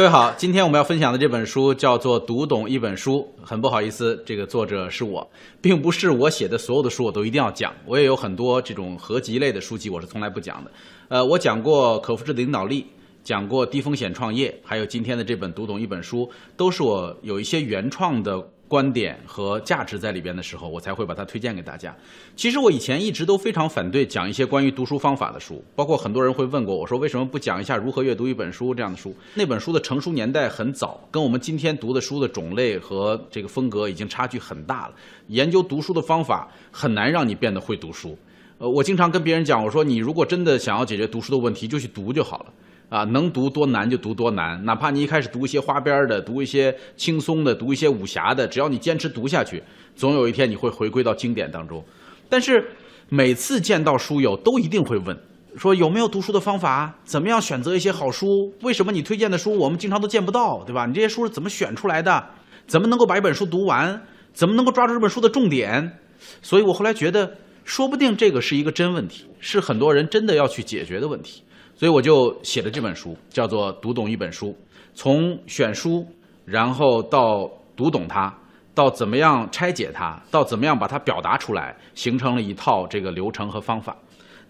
各位好，今天我们要分享的这本书叫做《读懂一本书》。很不好意思，这个作者是我，并不是我写的所有的书我都一定要讲。我也有很多这种合集类的书籍，我是从来不讲的。呃，我讲过可复制的领导力，讲过低风险创业，还有今天的这本《读懂一本书》，都是我有一些原创的。观点和价值在里边的时候，我才会把它推荐给大家。其实我以前一直都非常反对讲一些关于读书方法的书，包括很多人会问过我说为什么不讲一下如何阅读一本书这样的书？那本书的成书年代很早，跟我们今天读的书的种类和这个风格已经差距很大了。研究读书的方法很难让你变得会读书。呃，我经常跟别人讲，我说你如果真的想要解决读书的问题，就去读就好了。啊，能读多难就读多难，哪怕你一开始读一些花边的，读一些轻松的，读一些武侠的，只要你坚持读下去，总有一天你会回归到经典当中。但是每次见到书友，都一定会问，说有没有读书的方法？怎么样选择一些好书？为什么你推荐的书我们经常都见不到，对吧？你这些书是怎么选出来的？怎么能够把一本书读完？怎么能够抓住这本书的重点？所以我后来觉得，说不定这个是一个真问题，是很多人真的要去解决的问题。所以我就写了这本书，叫做《读懂一本书》，从选书，然后到读懂它，到怎么样拆解它，到怎么样把它表达出来，形成了一套这个流程和方法。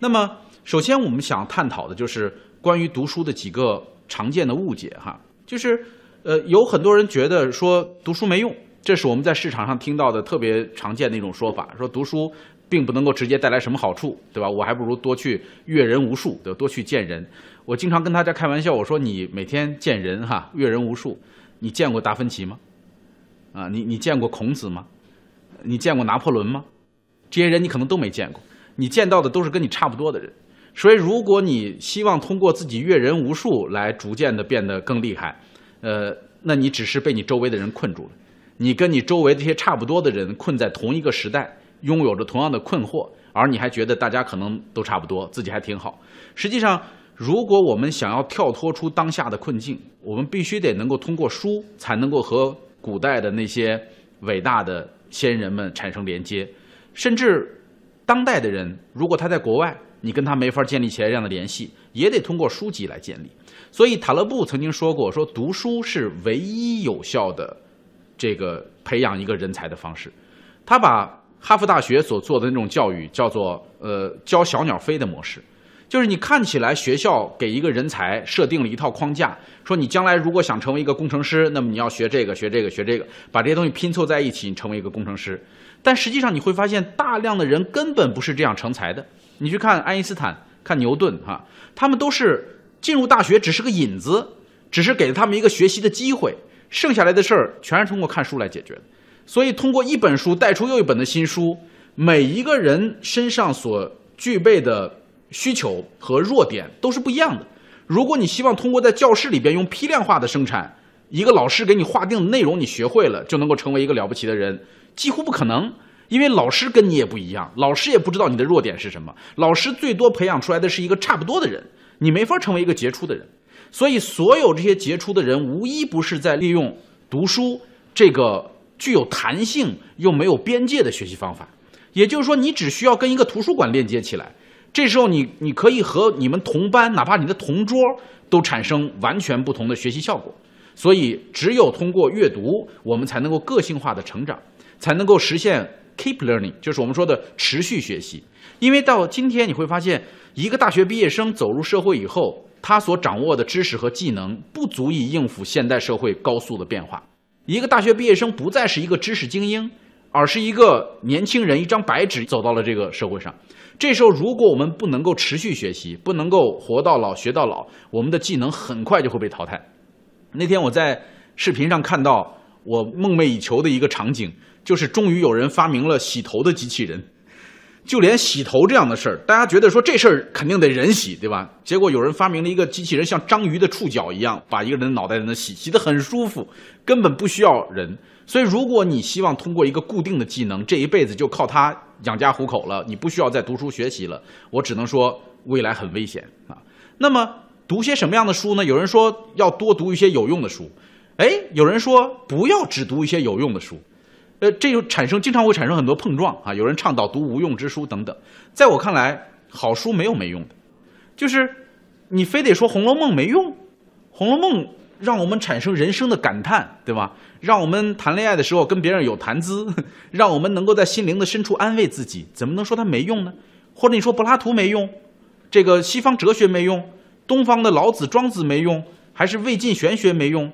那么，首先我们想探讨的就是关于读书的几个常见的误解哈，就是呃，有很多人觉得说读书没用，这是我们在市场上听到的特别常见的一种说法，说读书。并不能够直接带来什么好处，对吧？我还不如多去阅人无数，对，多去见人。我经常跟大家开玩笑，我说你每天见人哈，阅人无数，你见过达芬奇吗？啊，你你见过孔子吗？你见过拿破仑吗？这些人你可能都没见过，你见到的都是跟你差不多的人。所以，如果你希望通过自己阅人无数来逐渐的变得更厉害，呃，那你只是被你周围的人困住了，你跟你周围这些差不多的人困在同一个时代。拥有着同样的困惑，而你还觉得大家可能都差不多，自己还挺好。实际上，如果我们想要跳脱出当下的困境，我们必须得能够通过书，才能够和古代的那些伟大的先人们产生连接。甚至当代的人，如果他在国外，你跟他没法建立起来这样的联系，也得通过书籍来建立。所以，塔勒布曾经说过：“说读书是唯一有效的这个培养一个人才的方式。”他把。哈佛大学所做的那种教育叫做呃教小鸟飞的模式，就是你看起来学校给一个人才设定了一套框架，说你将来如果想成为一个工程师，那么你要学这个学这个学这个，把这些东西拼凑在一起，你成为一个工程师。但实际上你会发现，大量的人根本不是这样成才的。你去看爱因斯坦、看牛顿，哈，他们都是进入大学只是个引子，只是给了他们一个学习的机会，剩下来的事儿全是通过看书来解决的。所以，通过一本书带出又一本的新书，每一个人身上所具备的需求和弱点都是不一样的。如果你希望通过在教室里边用批量化的生产，一个老师给你划定的内容你学会了，就能够成为一个了不起的人，几乎不可能。因为老师跟你也不一样，老师也不知道你的弱点是什么。老师最多培养出来的是一个差不多的人，你没法成为一个杰出的人。所以，所有这些杰出的人，无一不是在利用读书这个。具有弹性又没有边界的学习方法，也就是说，你只需要跟一个图书馆链接起来，这时候你你可以和你们同班，哪怕你的同桌，都产生完全不同的学习效果。所以，只有通过阅读，我们才能够个性化的成长，才能够实现 keep learning，就是我们说的持续学习。因为到今天你会发现，一个大学毕业生走入社会以后，他所掌握的知识和技能不足以应付现代社会高速的变化。一个大学毕业生不再是一个知识精英，而是一个年轻人，一张白纸走到了这个社会上。这时候，如果我们不能够持续学习，不能够活到老学到老，我们的技能很快就会被淘汰。那天我在视频上看到我梦寐以求的一个场景，就是终于有人发明了洗头的机器人。就连洗头这样的事儿，大家觉得说这事儿肯定得人洗，对吧？结果有人发明了一个机器人，像章鱼的触角一样，把一个人的脑袋在那洗，洗得很舒服，根本不需要人。所以，如果你希望通过一个固定的技能，这一辈子就靠它养家糊口了，你不需要再读书学习了，我只能说未来很危险啊。那么，读些什么样的书呢？有人说要多读一些有用的书，哎，有人说不要只读一些有用的书。呃，这就产生经常会产生很多碰撞啊！有人倡导读无用之书等等，在我看来，好书没有没用的，就是你非得说《红楼梦》没用，《红楼梦》让我们产生人生的感叹，对吧？让我们谈恋爱的时候跟别人有谈资，让我们能够在心灵的深处安慰自己，怎么能说它没用呢？或者你说柏拉图没用，这个西方哲学没用，东方的老子、庄子没用，还是魏晋玄学没用？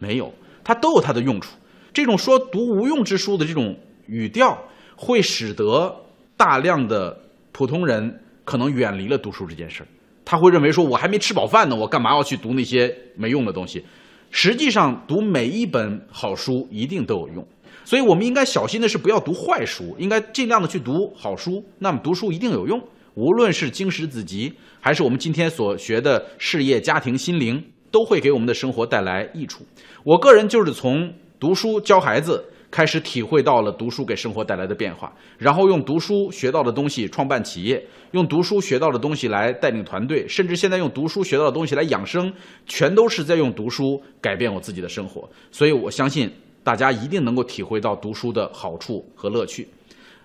没有，它都有它的用处。这种说读无用之书的这种语调，会使得大量的普通人可能远离了读书这件事儿。他会认为说，我还没吃饱饭呢，我干嘛要去读那些没用的东西？实际上，读每一本好书一定都有用。所以，我们应该小心的是不要读坏书，应该尽量的去读好书。那么，读书一定有用，无论是经史子集，还是我们今天所学的事业、家庭、心灵，都会给我们的生活带来益处。我个人就是从读书教孩子。开始体会到了读书给生活带来的变化，然后用读书学到的东西创办企业，用读书学到的东西来带领团队，甚至现在用读书学到的东西来养生，全都是在用读书改变我自己的生活。所以我相信大家一定能够体会到读书的好处和乐趣。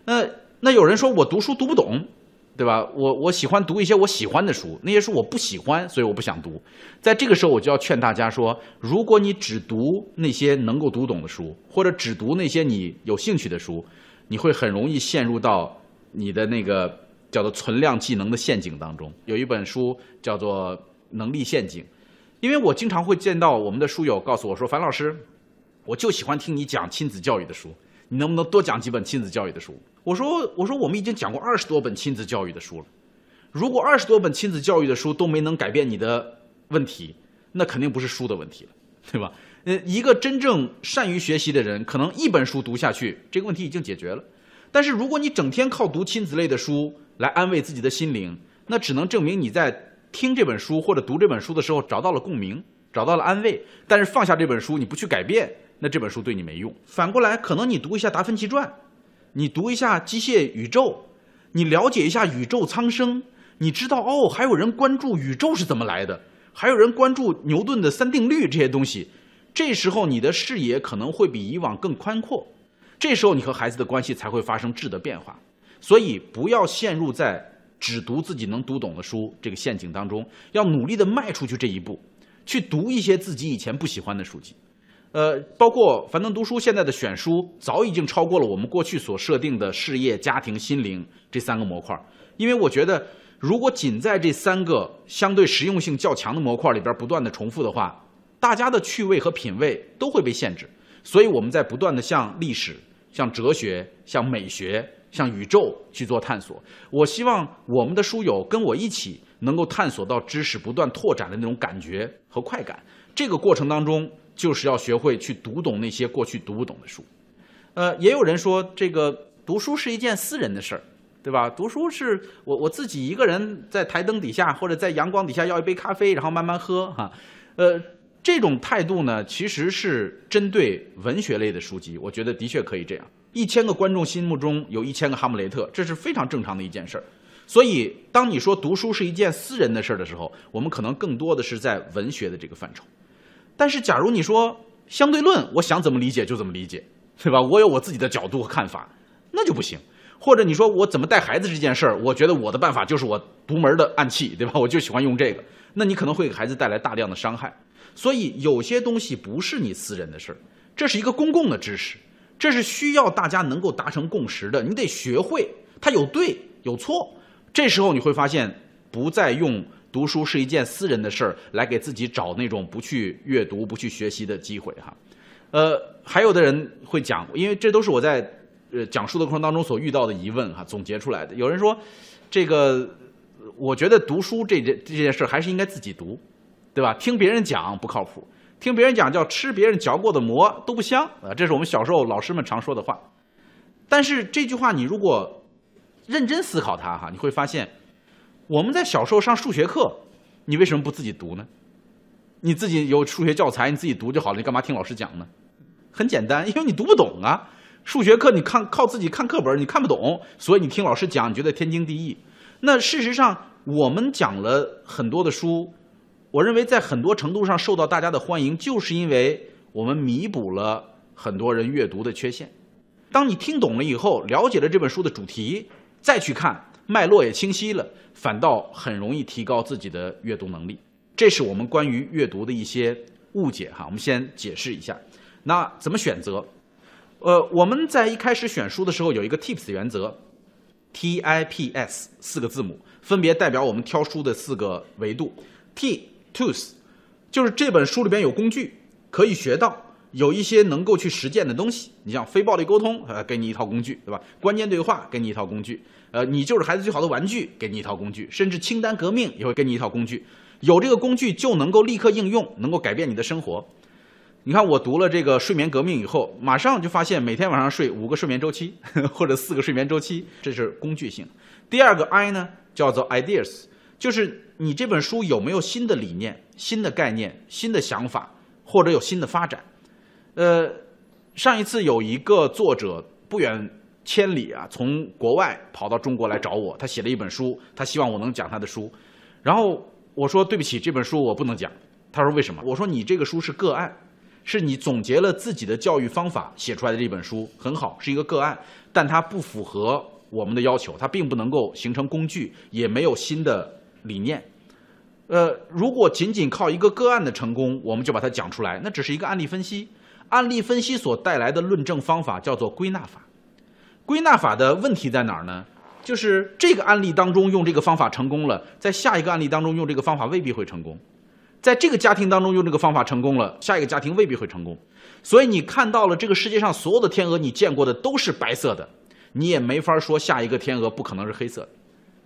那那有人说我读书读不懂。对吧？我我喜欢读一些我喜欢的书，那些书我不喜欢，所以我不想读。在这个时候，我就要劝大家说：如果你只读那些能够读懂的书，或者只读那些你有兴趣的书，你会很容易陷入到你的那个叫做存量技能的陷阱当中。有一本书叫做《能力陷阱》，因为我经常会见到我们的书友告诉我说：“樊老师，我就喜欢听你讲亲子教育的书，你能不能多讲几本亲子教育的书？”我说，我说，我们已经讲过二十多本亲子教育的书了。如果二十多本亲子教育的书都没能改变你的问题，那肯定不是书的问题了，对吧？呃，一个真正善于学习的人，可能一本书读下去，这个问题已经解决了。但是如果你整天靠读亲子类的书来安慰自己的心灵，那只能证明你在听这本书或者读这本书的时候找到了共鸣，找到了安慰。但是放下这本书，你不去改变，那这本书对你没用。反过来，可能你读一下《达芬奇传》。你读一下《机械宇宙》，你了解一下宇宙苍生，你知道哦，还有人关注宇宙是怎么来的，还有人关注牛顿的三定律这些东西。这时候你的视野可能会比以往更宽阔，这时候你和孩子的关系才会发生质的变化。所以不要陷入在只读自己能读懂的书这个陷阱当中，要努力的迈出去这一步，去读一些自己以前不喜欢的书籍。呃，包括樊登读书现在的选书，早已经超过了我们过去所设定的事业、家庭、心灵这三个模块。因为我觉得，如果仅在这三个相对实用性较强的模块里边不断的重复的话，大家的趣味和品味都会被限制。所以我们在不断的向历史、向哲学、向美学、向宇宙去做探索。我希望我们的书友跟我一起，能够探索到知识不断拓展的那种感觉和快感。这个过程当中。就是要学会去读懂那些过去读不懂的书，呃，也有人说这个读书是一件私人的事儿，对吧？读书是我我自己一个人在台灯底下或者在阳光底下要一杯咖啡，然后慢慢喝哈，呃，这种态度呢，其实是针对文学类的书籍，我觉得的确可以这样。一千个观众心目中有一千个哈姆雷特，这是非常正常的一件事儿。所以，当你说读书是一件私人的事儿的时候，我们可能更多的是在文学的这个范畴。但是，假如你说相对论，我想怎么理解就怎么理解，对吧？我有我自己的角度和看法，那就不行。或者你说我怎么带孩子这件事儿，我觉得我的办法就是我独门的暗器，对吧？我就喜欢用这个，那你可能会给孩子带来大量的伤害。所以有些东西不是你私人的事儿，这是一个公共的知识，这是需要大家能够达成共识的。你得学会它有对有错，这时候你会发现不再用。读书是一件私人的事儿，来给自己找那种不去阅读、不去学习的机会哈。呃，还有的人会讲，因为这都是我在呃讲述的过程当中所遇到的疑问哈，总结出来的。有人说，这个我觉得读书这件这件事还是应该自己读，对吧？听别人讲不靠谱，听别人讲叫吃别人嚼过的馍都不香啊，这是我们小时候老师们常说的话。但是这句话你如果认真思考它哈，你会发现。我们在小时候上数学课，你为什么不自己读呢？你自己有数学教材，你自己读就好了，你干嘛听老师讲呢？很简单，因为你读不懂啊。数学课你看靠自己看课本，你看不懂，所以你听老师讲，你觉得天经地义。那事实上，我们讲了很多的书，我认为在很多程度上受到大家的欢迎，就是因为我们弥补了很多人阅读的缺陷。当你听懂了以后，了解了这本书的主题，再去看。脉络也清晰了，反倒很容易提高自己的阅读能力。这是我们关于阅读的一些误解哈。我们先解释一下，那怎么选择？呃，我们在一开始选书的时候有一个 TIPS 原则，T-I-P-S 四个字母，分别代表我们挑书的四个维度。T-Tools 就是这本书里边有工具可以学到。有一些能够去实践的东西，你像非暴力沟通，呃，给你一套工具，对吧？关键对话给你一套工具，呃，你就是孩子最好的玩具，给你一套工具，甚至清单革命也会给你一套工具。有这个工具就能够立刻应用，能够改变你的生活。你看，我读了这个睡眠革命以后，马上就发现每天晚上睡五个睡眠周期 或者四个睡眠周期，这是工具性。第二个 I 呢，叫做 ideas，就是你这本书有没有新的理念、新的概念、新的想法，或者有新的发展。呃，上一次有一个作者不远千里啊，从国外跑到中国来找我，他写了一本书，他希望我能讲他的书。然后我说对不起，这本书我不能讲。他说为什么？我说你这个书是个案，是你总结了自己的教育方法写出来的这本书，很好，是一个个案，但它不符合我们的要求，它并不能够形成工具，也没有新的理念。呃，如果仅仅靠一个个案的成功，我们就把它讲出来，那只是一个案例分析。案例分析所带来的论证方法叫做归纳法。归纳法的问题在哪儿呢？就是这个案例当中用这个方法成功了，在下一个案例当中用这个方法未必会成功。在这个家庭当中用这个方法成功了，下一个家庭未必会成功。所以你看到了这个世界上所有的天鹅，你见过的都是白色的，你也没法说下一个天鹅不可能是黑色的。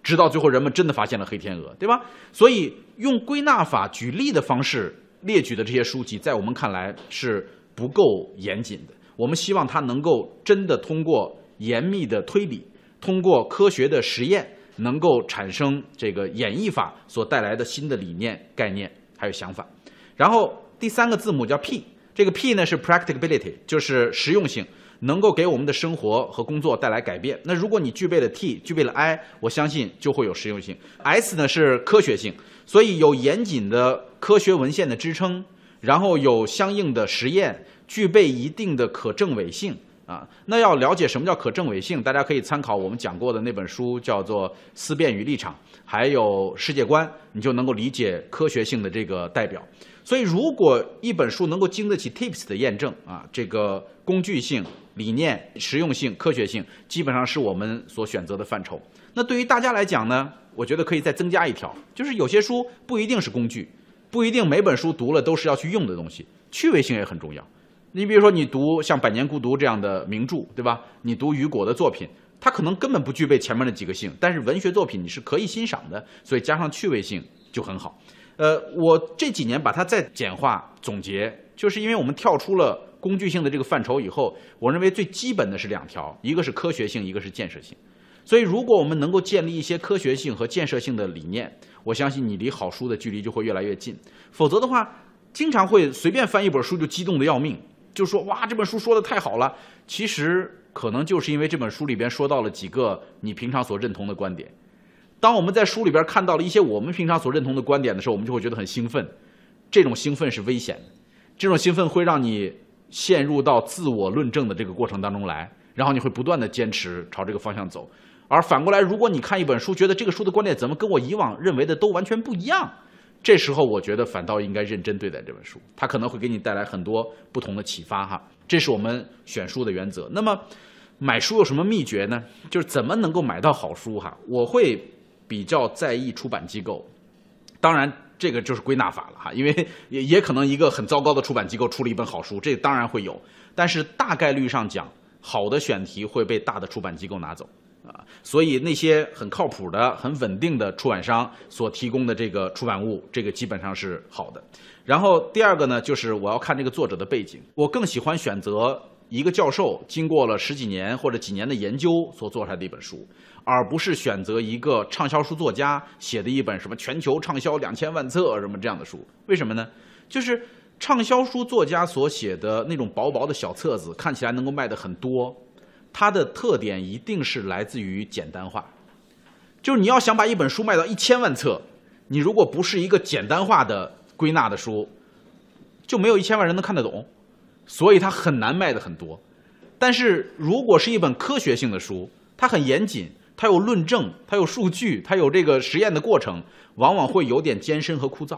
直到最后人们真的发现了黑天鹅，对吧？所以用归纳法举例的方式列举的这些书籍，在我们看来是。不够严谨的，我们希望它能够真的通过严密的推理，通过科学的实验，能够产生这个演绎法所带来的新的理念、概念还有想法。然后第三个字母叫 P，这个 P 呢是 practicability，就是实用性，能够给我们的生活和工作带来改变。那如果你具备了 T，具备了 I，我相信就会有实用性。S 呢是科学性，所以有严谨的科学文献的支撑。然后有相应的实验，具备一定的可证伪性啊。那要了解什么叫可证伪性，大家可以参考我们讲过的那本书，叫做《思辨与立场》，还有世界观，你就能够理解科学性的这个代表。所以，如果一本书能够经得起 TIPS 的验证啊，这个工具性、理念、实用性、科学性，基本上是我们所选择的范畴。那对于大家来讲呢，我觉得可以再增加一条，就是有些书不一定是工具。不一定每本书读了都是要去用的东西，趣味性也很重要。你比如说，你读像《百年孤独》这样的名著，对吧？你读雨果的作品，它可能根本不具备前面的几个性，但是文学作品你是可以欣赏的，所以加上趣味性就很好。呃，我这几年把它再简化总结，就是因为我们跳出了工具性的这个范畴以后，我认为最基本的是两条，一个是科学性，一个是建设性。所以，如果我们能够建立一些科学性和建设性的理念，我相信你离好书的距离就会越来越近。否则的话，经常会随便翻一本书就激动的要命，就说哇这本书说的太好了。其实可能就是因为这本书里边说到了几个你平常所认同的观点。当我们在书里边看到了一些我们平常所认同的观点的时候，我们就会觉得很兴奋。这种兴奋是危险的，这种兴奋会让你陷入到自我论证的这个过程当中来，然后你会不断的坚持朝这个方向走。而反过来，如果你看一本书，觉得这个书的观点怎么跟我以往认为的都完全不一样，这时候我觉得反倒应该认真对待这本书，它可能会给你带来很多不同的启发哈。这是我们选书的原则。那么，买书有什么秘诀呢？就是怎么能够买到好书哈？我会比较在意出版机构，当然这个就是归纳法了哈，因为也也可能一个很糟糕的出版机构出了一本好书，这当然会有，但是大概率上讲，好的选题会被大的出版机构拿走。啊，所以那些很靠谱的、很稳定的出版商所提供的这个出版物，这个基本上是好的。然后第二个呢，就是我要看这个作者的背景，我更喜欢选择一个教授经过了十几年或者几年的研究所做出来的一本书，而不是选择一个畅销书作家写的一本什么全球畅销两千万册什么这样的书。为什么呢？就是畅销书作家所写的那种薄薄的小册子，看起来能够卖的很多。它的特点一定是来自于简单化，就是你要想把一本书卖到一千万册，你如果不是一个简单化的归纳的书，就没有一千万人能看得懂，所以它很难卖的很多。但是如果是一本科学性的书，它很严谨，它有论证，它有数据，它有这个实验的过程，往往会有点艰深和枯燥。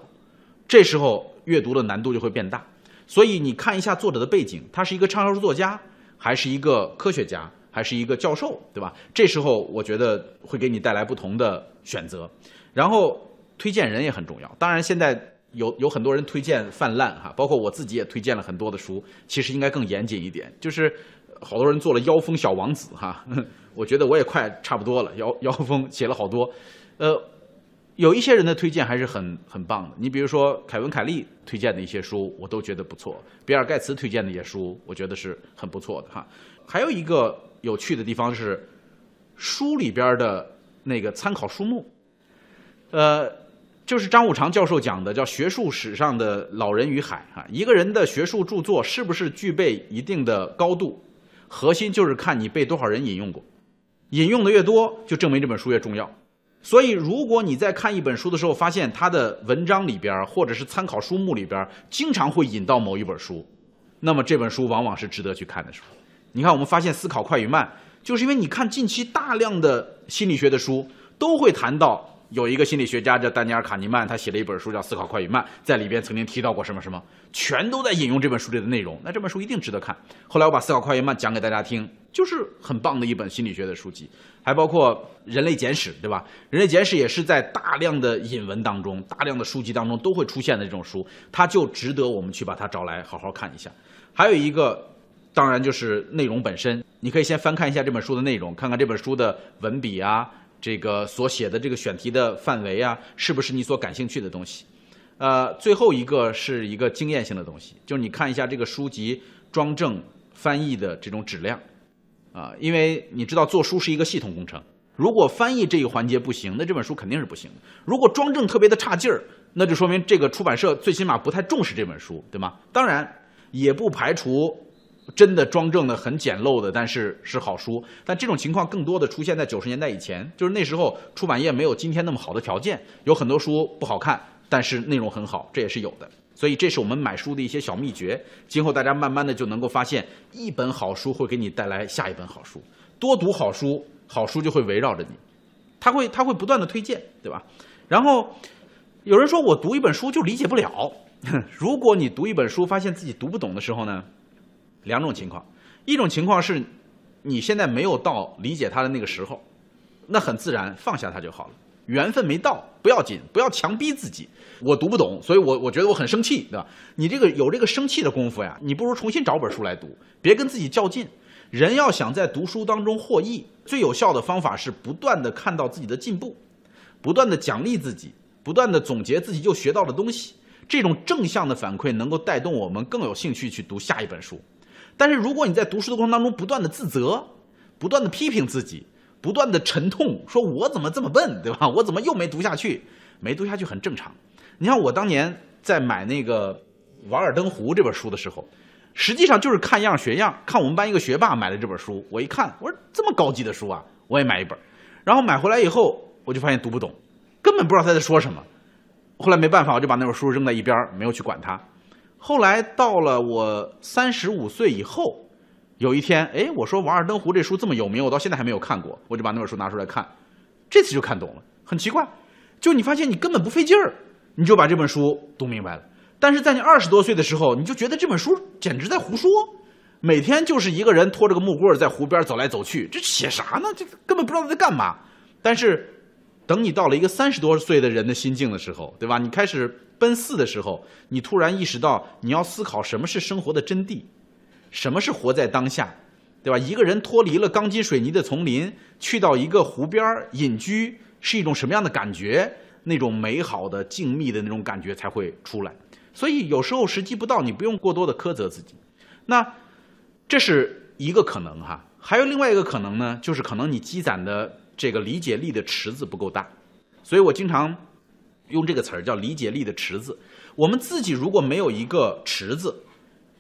这时候阅读的难度就会变大。所以你看一下作者的背景，他是一个畅销书作家，还是一个科学家，还是一个教授，对吧？这时候我觉得会给你带来不同的选择。然后推荐人也很重要。当然，现在有有很多人推荐泛滥哈，包括我自己也推荐了很多的书。其实应该更严谨一点，就是好多人做了《妖风小王子》哈，我觉得我也快差不多了。妖妖风写了好多，呃。有一些人的推荐还是很很棒的，你比如说凯文·凯利推荐的一些书，我都觉得不错；比尔·盖茨推荐的一些书，我觉得是很不错的哈。还有一个有趣的地方是，书里边的那个参考书目，呃，就是张五常教授讲的，叫学术史上的老人与海哈。一个人的学术著作是不是具备一定的高度，核心就是看你被多少人引用过，引用的越多，就证明这本书越重要。所以，如果你在看一本书的时候，发现他的文章里边或者是参考书目里边经常会引到某一本书，那么这本书往往是值得去看的书。你看，我们发现《思考快与慢》，就是因为你看近期大量的心理学的书都会谈到。有一个心理学家叫丹尼尔·卡尼曼，他写了一本书叫《思考快与慢》，在里边曾经提到过什么什么，全都在引用这本书里的内容。那这本书一定值得看。后来我把《思考快与慢》讲给大家听，就是很棒的一本心理学的书籍，还包括《人类简史》，对吧？《人类简史》也是在大量的引文当中、大量的书籍当中都会出现的这种书，它就值得我们去把它找来好好看一下。还有一个，当然就是内容本身，你可以先翻看一下这本书的内容，看看这本书的文笔啊。这个所写的这个选题的范围啊，是不是你所感兴趣的东西？呃，最后一个是一个经验性的东西，就是你看一下这个书籍装正翻译的这种质量，啊，因为你知道做书是一个系统工程，如果翻译这一环节不行，那这本书肯定是不行的。如果装正特别的差劲儿，那就说明这个出版社最起码不太重视这本书，对吗？当然，也不排除。真的装正的很简陋的，但是是好书。但这种情况更多的出现在九十年代以前，就是那时候出版业没有今天那么好的条件，有很多书不好看，但是内容很好，这也是有的。所以这是我们买书的一些小秘诀。今后大家慢慢的就能够发现，一本好书会给你带来下一本好书。多读好书，好书就会围绕着你，他会他会不断的推荐，对吧？然后有人说我读一本书就理解不了。如果你读一本书发现自己读不懂的时候呢？两种情况，一种情况是，你现在没有到理解他的那个时候，那很自然放下他就好了。缘分没到不要紧，不要强逼自己。我读不懂，所以我我觉得我很生气，对吧？你这个有这个生气的功夫呀，你不如重新找本书来读，别跟自己较劲。人要想在读书当中获益，最有效的方法是不断的看到自己的进步，不断的奖励自己，不断的总结自己就学到的东西。这种正向的反馈能够带动我们更有兴趣去读下一本书。但是如果你在读书的过程当中不断的自责，不断的批评自己，不断的沉痛，说我怎么这么笨，对吧？我怎么又没读下去？没读下去很正常。你看我当年在买那个《瓦尔登湖》这本书的时候，实际上就是看样学样，看我们班一个学霸买了这本书，我一看，我说这么高级的书啊，我也买一本。然后买回来以后，我就发现读不懂，根本不知道他在说什么。后来没办法，我就把那本书扔在一边，没有去管它。后来到了我三十五岁以后，有一天，哎，我说《瓦尔登湖》这书这么有名，我到现在还没有看过，我就把那本书拿出来看，这次就看懂了。很奇怪，就你发现你根本不费劲儿，你就把这本书读明白了。但是在你二十多岁的时候，你就觉得这本书简直在胡说，每天就是一个人拖着个木棍在湖边走来走去，这写啥呢？这根本不知道在干嘛。但是。等你到了一个三十多岁的人的心境的时候，对吧？你开始奔四的时候，你突然意识到你要思考什么是生活的真谛，什么是活在当下，对吧？一个人脱离了钢筋水泥的丛林，去到一个湖边隐居，是一种什么样的感觉？那种美好的静谧的那种感觉才会出来。所以有时候时机不到，你不用过多的苛责自己。那这是一个可能哈，还有另外一个可能呢，就是可能你积攒的。这个理解力的池子不够大，所以我经常用这个词儿叫理解力的池子。我们自己如果没有一个池子，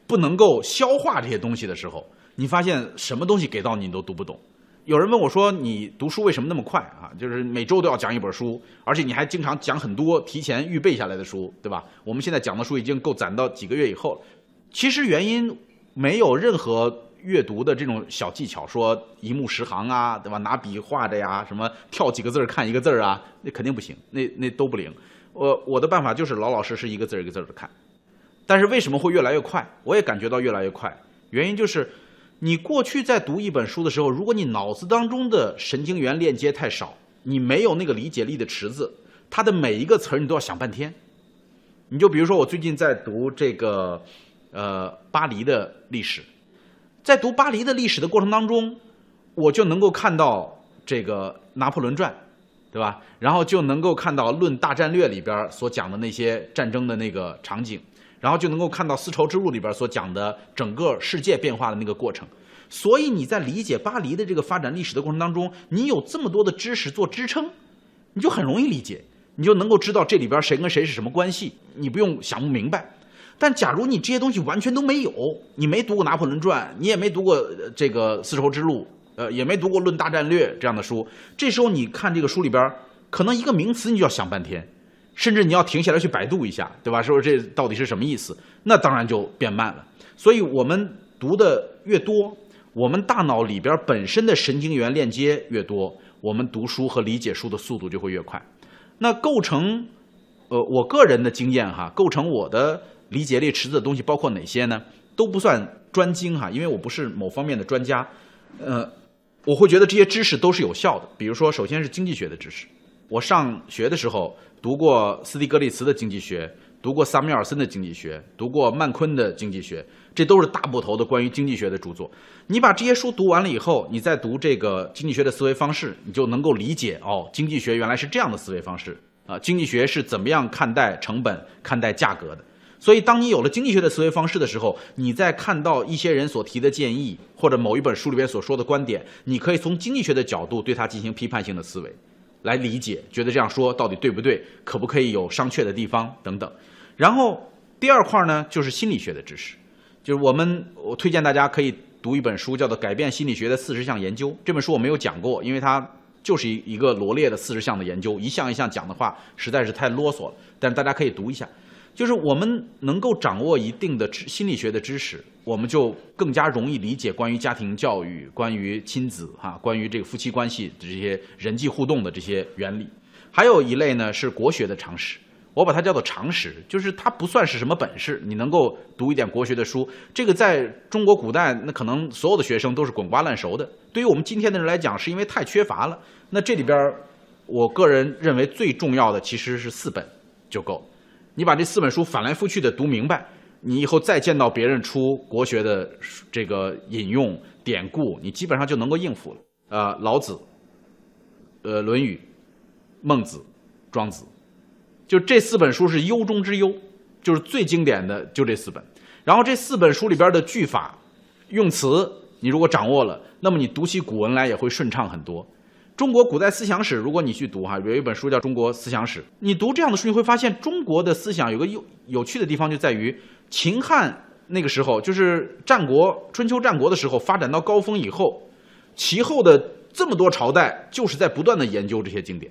不能够消化这些东西的时候，你发现什么东西给到你你都读不懂。有人问我说：“你读书为什么那么快啊？就是每周都要讲一本书，而且你还经常讲很多提前预备下来的书，对吧？”我们现在讲的书已经够攒到几个月以后了。其实原因没有任何。阅读的这种小技巧，说一目十行啊，对吧？拿笔画着呀，什么跳几个字看一个字啊，那肯定不行，那那都不灵。我我的办法就是老老实实一个字儿一个字儿的看。但是为什么会越来越快？我也感觉到越来越快，原因就是你过去在读一本书的时候，如果你脑子当中的神经元链接太少，你没有那个理解力的池子，它的每一个词儿你都要想半天。你就比如说我最近在读这个呃巴黎的历史，在读巴黎的历史的过程当中，我就能够看到这个《拿破仑传》，对吧？然后就能够看到《论大战略》里边所讲的那些战争的那个场景。然后就能够看到丝绸之路里边所讲的整个世界变化的那个过程，所以你在理解巴黎的这个发展历史的过程当中，你有这么多的知识做支撑，你就很容易理解，你就能够知道这里边谁跟谁是什么关系，你不用想不明白。但假如你这些东西完全都没有，你没读过《拿破仑传》，你也没读过这个丝绸之路，呃，也没读过《论大战略》这样的书，这时候你看这个书里边，可能一个名词你就要想半天。甚至你要停下来去百度一下，对吧？说这到底是什么意思？那当然就变慢了。所以我们读的越多，我们大脑里边本身的神经元链接越多，我们读书和理解书的速度就会越快。那构成，呃，我个人的经验哈，构成我的理解力池子的东西包括哪些呢？都不算专精哈，因为我不是某方面的专家。呃，我会觉得这些知识都是有效的。比如说，首先是经济学的知识。我上学的时候读过斯蒂格利茨的经济学，读过萨缪尔森的经济学，读过曼昆的经济学，这都是大部头的关于经济学的著作。你把这些书读完了以后，你再读这个经济学的思维方式，你就能够理解哦，经济学原来是这样的思维方式啊，经济学是怎么样看待成本、看待价格的。所以，当你有了经济学的思维方式的时候，你在看到一些人所提的建议或者某一本书里边所说的观点，你可以从经济学的角度对它进行批判性的思维。来理解，觉得这样说到底对不对？可不可以有商榷的地方等等。然后第二块呢，就是心理学的知识，就是我们我推荐大家可以读一本书，叫做《改变心理学的四十项研究》。这本书我没有讲过，因为它就是一一个罗列的四十项的研究，一项一项讲的话实在是太啰嗦了。但是大家可以读一下。就是我们能够掌握一定的知心理学的知识，我们就更加容易理解关于家庭教育、关于亲子哈、关于这个夫妻关系的这些人际互动的这些原理。还有一类呢是国学的常识，我把它叫做常识，就是它不算是什么本事，你能够读一点国学的书，这个在中国古代那可能所有的学生都是滚瓜烂熟的。对于我们今天的人来讲，是因为太缺乏了。那这里边，我个人认为最重要的其实是四本就够。你把这四本书反来覆去的读明白，你以后再见到别人出国学的这个引用典故，你基本上就能够应付了。呃，老子、呃，《论语》、孟子、庄子，就这四本书是优中之优，就是最经典的就这四本。然后这四本书里边的句法、用词，你如果掌握了，那么你读起古文来也会顺畅很多。中国古代思想史，如果你去读哈，有一本书叫《中国思想史》，你读这样的书，你会发现中国的思想有个有有趣的地方，就在于秦汉那个时候，就是战国、春秋战国的时候发展到高峰以后，其后的这么多朝代就是在不断的研究这些经典，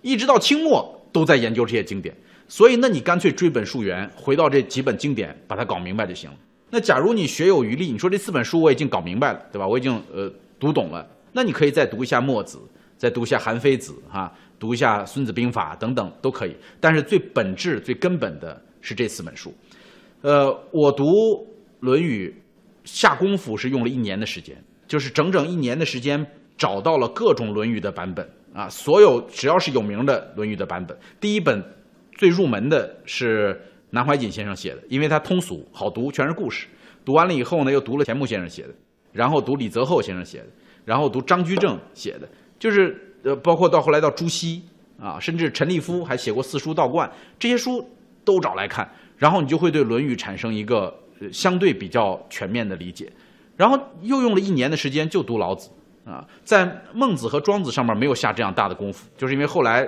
一直到清末都在研究这些经典。所以，那你干脆追本溯源，回到这几本经典，把它搞明白就行了。那假如你学有余力，你说这四本书我已经搞明白了，对吧？我已经呃读懂了。那你可以再读一下墨子，再读一下韩非子，哈，读一下《孙子兵法》等等都可以。但是最本质、最根本的是这四本书。呃，我读《论语》下功夫是用了一年的时间，就是整整一年的时间找到了各种《论语》的版本啊，所有只要是有名的《论语》的版本。第一本最入门的是南怀瑾先生写的，因为他通俗好读，全是故事。读完了以后呢，又读了钱穆先生写的，然后读李泽厚先生写的。然后读张居正写的，就是呃，包括到后来到朱熹啊，甚至陈立夫还写过四书道观，这些书都找来看，然后你就会对《论语》产生一个相对比较全面的理解。然后又用了一年的时间就读老子啊，在孟子和庄子上面没有下这样大的功夫，就是因为后来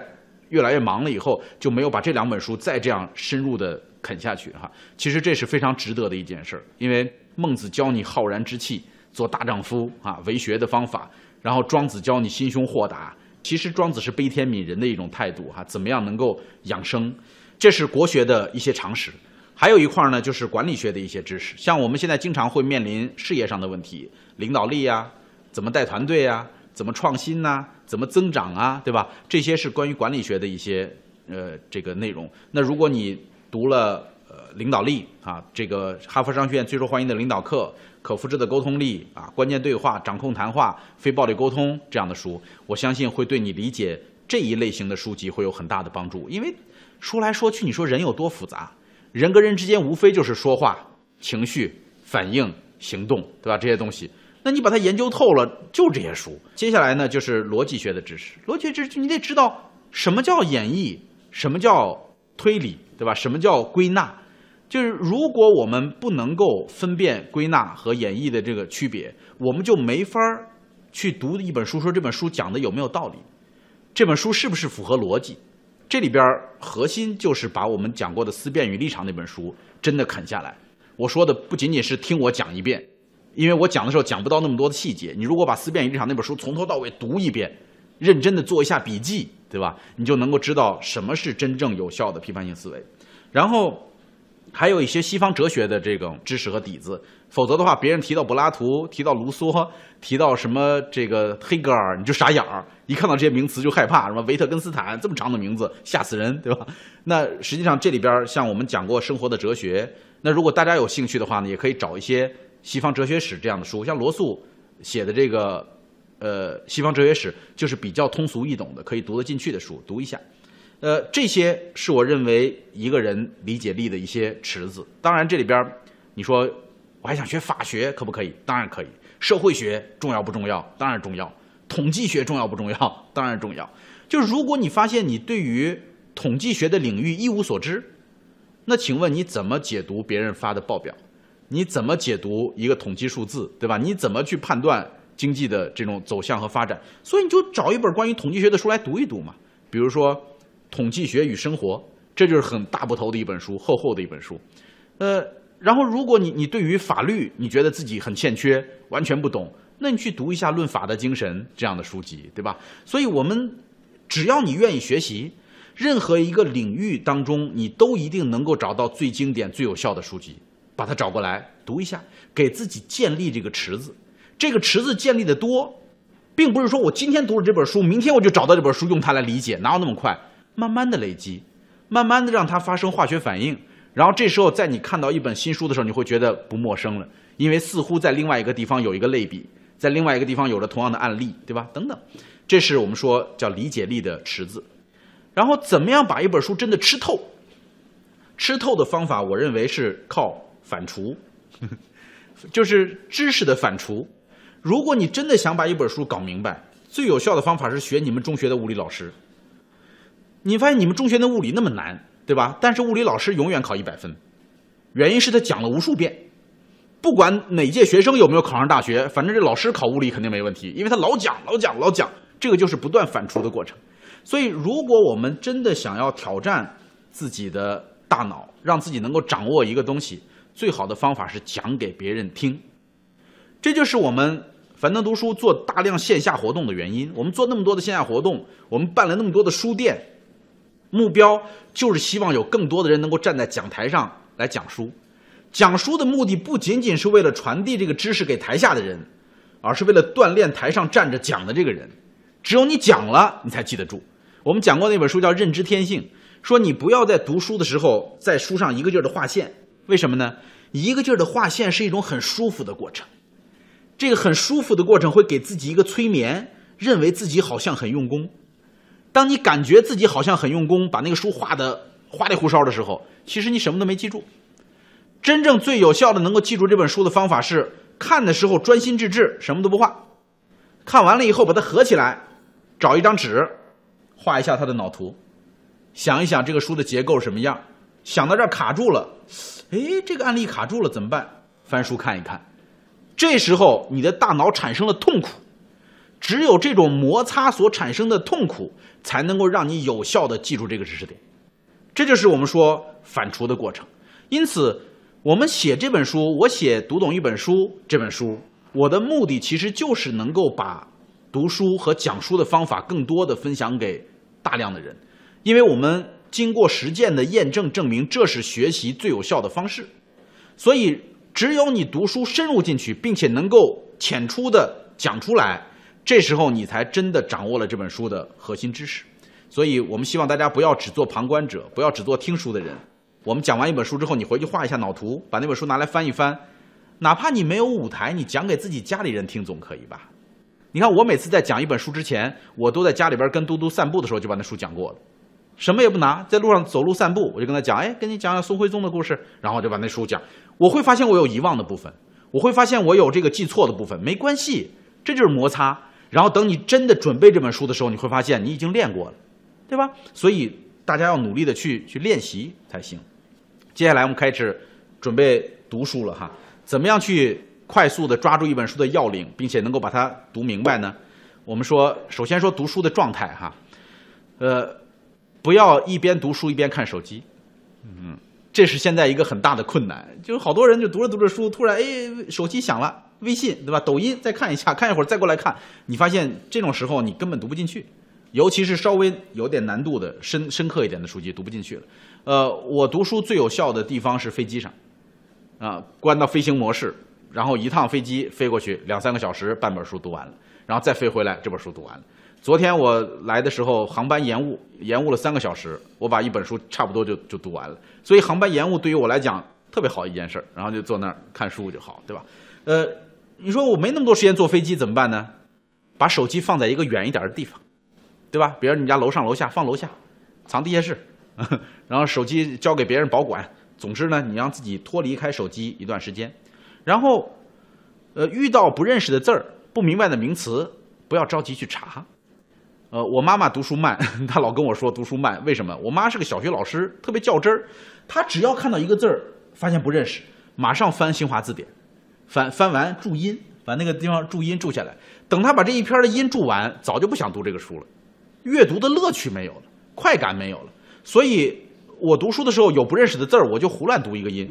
越来越忙了以后，就没有把这两本书再这样深入的啃下去哈。其实这是非常值得的一件事儿，因为孟子教你浩然之气。做大丈夫啊，为学的方法。然后庄子教你心胸豁达。其实庄子是悲天悯人的一种态度哈。怎么样能够养生？这是国学的一些常识。还有一块呢，就是管理学的一些知识。像我们现在经常会面临事业上的问题，领导力呀，怎么带团队呀，怎么创新呐，怎么增长啊，对吧？这些是关于管理学的一些呃这个内容。那如果你读了领导力啊，这个哈佛商学院最受欢迎的领导课、可复制的沟通力啊、关键对话、掌控谈话、非暴力沟通这样的书，我相信会对你理解这一类型的书籍会有很大的帮助。因为说来说去，你说人有多复杂？人跟人之间无非就是说话、情绪、反应、行动，对吧？这些东西，那你把它研究透了，就这些书。接下来呢，就是逻辑学的知识。逻辑知识，你得知道什么叫演绎，什么叫推理，对吧？什么叫归纳？就是如果我们不能够分辨归纳和演绎的这个区别，我们就没法儿去读一本书，说这本书讲的有没有道理，这本书是不是符合逻辑。这里边核心就是把我们讲过的《思辨与立场》那本书真的啃下来。我说的不仅仅是听我讲一遍，因为我讲的时候讲不到那么多的细节。你如果把《思辨与立场》那本书从头到尾读一遍，认真的做一下笔记，对吧？你就能够知道什么是真正有效的批判性思维。然后。还有一些西方哲学的这种知识和底子，否则的话，别人提到柏拉图、提到卢梭、提到什么这个黑格尔，你就傻眼儿，一看到这些名词就害怕，什么维特根斯坦这么长的名字吓死人，对吧？那实际上这里边像我们讲过生活的哲学，那如果大家有兴趣的话呢，也可以找一些西方哲学史这样的书，像罗素写的这个呃西方哲学史，就是比较通俗易懂的，可以读得进去的书，读一下。呃，这些是我认为一个人理解力的一些池子。当然，这里边你说我还想学法学，可不可以？当然可以。社会学重要不重要？当然重要。统计学重要不重要？当然重要。就是如果你发现你对于统计学的领域一无所知，那请问你怎么解读别人发的报表？你怎么解读一个统计数字，对吧？你怎么去判断经济的这种走向和发展？所以你就找一本关于统计学的书来读一读嘛。比如说。统计学与生活，这就是很大部头的一本书，厚厚的一本书。呃，然后如果你你对于法律你觉得自己很欠缺，完全不懂，那你去读一下《论法的精神》这样的书籍，对吧？所以，我们只要你愿意学习，任何一个领域当中，你都一定能够找到最经典、最有效的书籍，把它找过来读一下，给自己建立这个池子。这个池子建立的多，并不是说我今天读了这本书，明天我就找到这本书用它来理解，哪有那么快？慢慢的累积，慢慢的让它发生化学反应，然后这时候在你看到一本新书的时候，你会觉得不陌生了，因为似乎在另外一个地方有一个类比，在另外一个地方有着同样的案例，对吧？等等，这是我们说叫理解力的池子。然后怎么样把一本书真的吃透？吃透的方法，我认为是靠反刍，就是知识的反刍。如果你真的想把一本书搞明白，最有效的方法是学你们中学的物理老师。你发现你们中学的物理那么难，对吧？但是物理老师永远考一百分，原因是他讲了无数遍，不管哪届学生有没有考上大学，反正这老师考物理肯定没问题，因为他老讲、老讲、老讲，这个就是不断反刍的过程。所以，如果我们真的想要挑战自己的大脑，让自己能够掌握一个东西，最好的方法是讲给别人听。这就是我们樊登读书做大量线下活动的原因。我们做那么多的线下活动，我们办了那么多的书店。目标就是希望有更多的人能够站在讲台上来讲书，讲书的目的不仅仅是为了传递这个知识给台下的人，而是为了锻炼台上站着讲的这个人。只有你讲了，你才记得住。我们讲过那本书叫《认知天性》，说你不要在读书的时候在书上一个劲儿的划线，为什么呢？一个劲儿的划线是一种很舒服的过程，这个很舒服的过程会给自己一个催眠，认为自己好像很用功。当你感觉自己好像很用功，把那个书画的花里胡哨的时候，其实你什么都没记住。真正最有效的能够记住这本书的方法是看的时候专心致志，什么都不画。看完了以后把它合起来，找一张纸，画一下它的脑图，想一想这个书的结构什么样。想到这儿卡住了，哎，这个案例卡住了怎么办？翻书看一看。这时候你的大脑产生了痛苦。只有这种摩擦所产生的痛苦，才能够让你有效的记住这个知识点。这就是我们说反刍的过程。因此，我们写这本书，我写《读懂一本书》这本书，我的目的其实就是能够把读书和讲书的方法更多的分享给大量的人，因为我们经过实践的验证证明，这是学习最有效的方式。所以，只有你读书深入进去，并且能够浅出的讲出来。这时候你才真的掌握了这本书的核心知识，所以我们希望大家不要只做旁观者，不要只做听书的人。我们讲完一本书之后，你回去画一下脑图，把那本书拿来翻一翻，哪怕你没有舞台，你讲给自己家里人听总可以吧？你看我每次在讲一本书之前，我都在家里边跟嘟嘟散步的时候就把那书讲过了，什么也不拿，在路上走路散步，我就跟他讲，哎，跟你讲讲宋徽宗的故事，然后就把那书讲。我会发现我有遗忘的部分，我会发现我有这个记错的部分，没关系，这就是摩擦。然后等你真的准备这本书的时候，你会发现你已经练过了，对吧？所以大家要努力的去去练习才行。接下来我们开始准备读书了哈，怎么样去？快速的抓住一本书的要领，并且能够把它读明白呢？我们说，首先说读书的状态哈，呃，不要一边读书一边看手机，嗯，这是现在一个很大的困难。就是好多人就读着读着书，突然哎，手机响了，微信对吧？抖音再看一下，看一会儿再过来看，你发现这种时候你根本读不进去，尤其是稍微有点难度的深深刻一点的书籍读不进去了。呃，我读书最有效的地方是飞机上，啊，关到飞行模式。然后一趟飞机飞过去两三个小时，半本书读完了，然后再飞回来，这本书读完了。昨天我来的时候，航班延误，延误了三个小时，我把一本书差不多就就读完了。所以航班延误对于我来讲特别好一件事儿，然后就坐那儿看书就好，对吧？呃，你说我没那么多时间坐飞机怎么办呢？把手机放在一个远一点的地方，对吧？比如你家楼上楼下放楼下，藏地下室，然后手机交给别人保管。总之呢，你让自己脱离开手机一段时间。然后，呃，遇到不认识的字儿、不明白的名词，不要着急去查。呃，我妈妈读书慢，她老跟我说读书慢，为什么？我妈是个小学老师，特别较真儿。她只要看到一个字儿，发现不认识，马上翻新华字典，翻翻完注音，把那个地方注音注下来。等她把这一篇的音注完，早就不想读这个书了。阅读的乐趣没有了，快感没有了。所以我读书的时候有不认识的字儿，我就胡乱读一个音，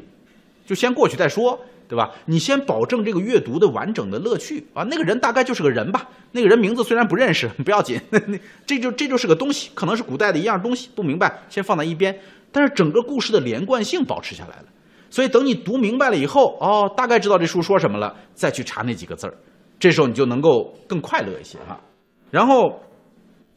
就先过去再说。对吧？你先保证这个阅读的完整的乐趣啊！那个人大概就是个人吧，那个人名字虽然不认识，不要紧，那这就这就是个东西，可能是古代的一样东西，不明白，先放在一边。但是整个故事的连贯性保持下来了，所以等你读明白了以后，哦，大概知道这书说什么了，再去查那几个字儿，这时候你就能够更快乐一些哈。然后，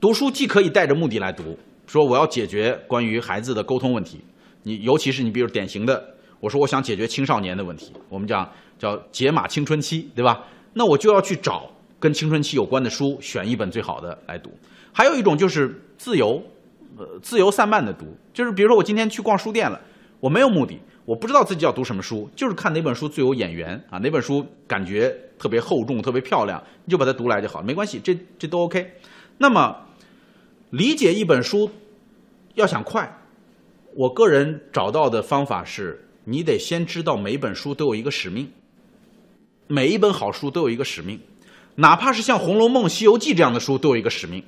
读书既可以带着目的来读，说我要解决关于孩子的沟通问题，你尤其是你比如典型的。我说我想解决青少年的问题，我们讲叫解码青春期，对吧？那我就要去找跟青春期有关的书，选一本最好的来读。还有一种就是自由，呃，自由散漫的读，就是比如说我今天去逛书店了，我没有目的，我不知道自己要读什么书，就是看哪本书最有眼缘啊，哪本书感觉特别厚重、特别漂亮，你就把它读来就好，没关系，这这都 OK。那么理解一本书要想快，我个人找到的方法是。你得先知道每本书都有一个使命，每一本好书都有一个使命，哪怕是像《红楼梦》《西游记》这样的书都有一个使命，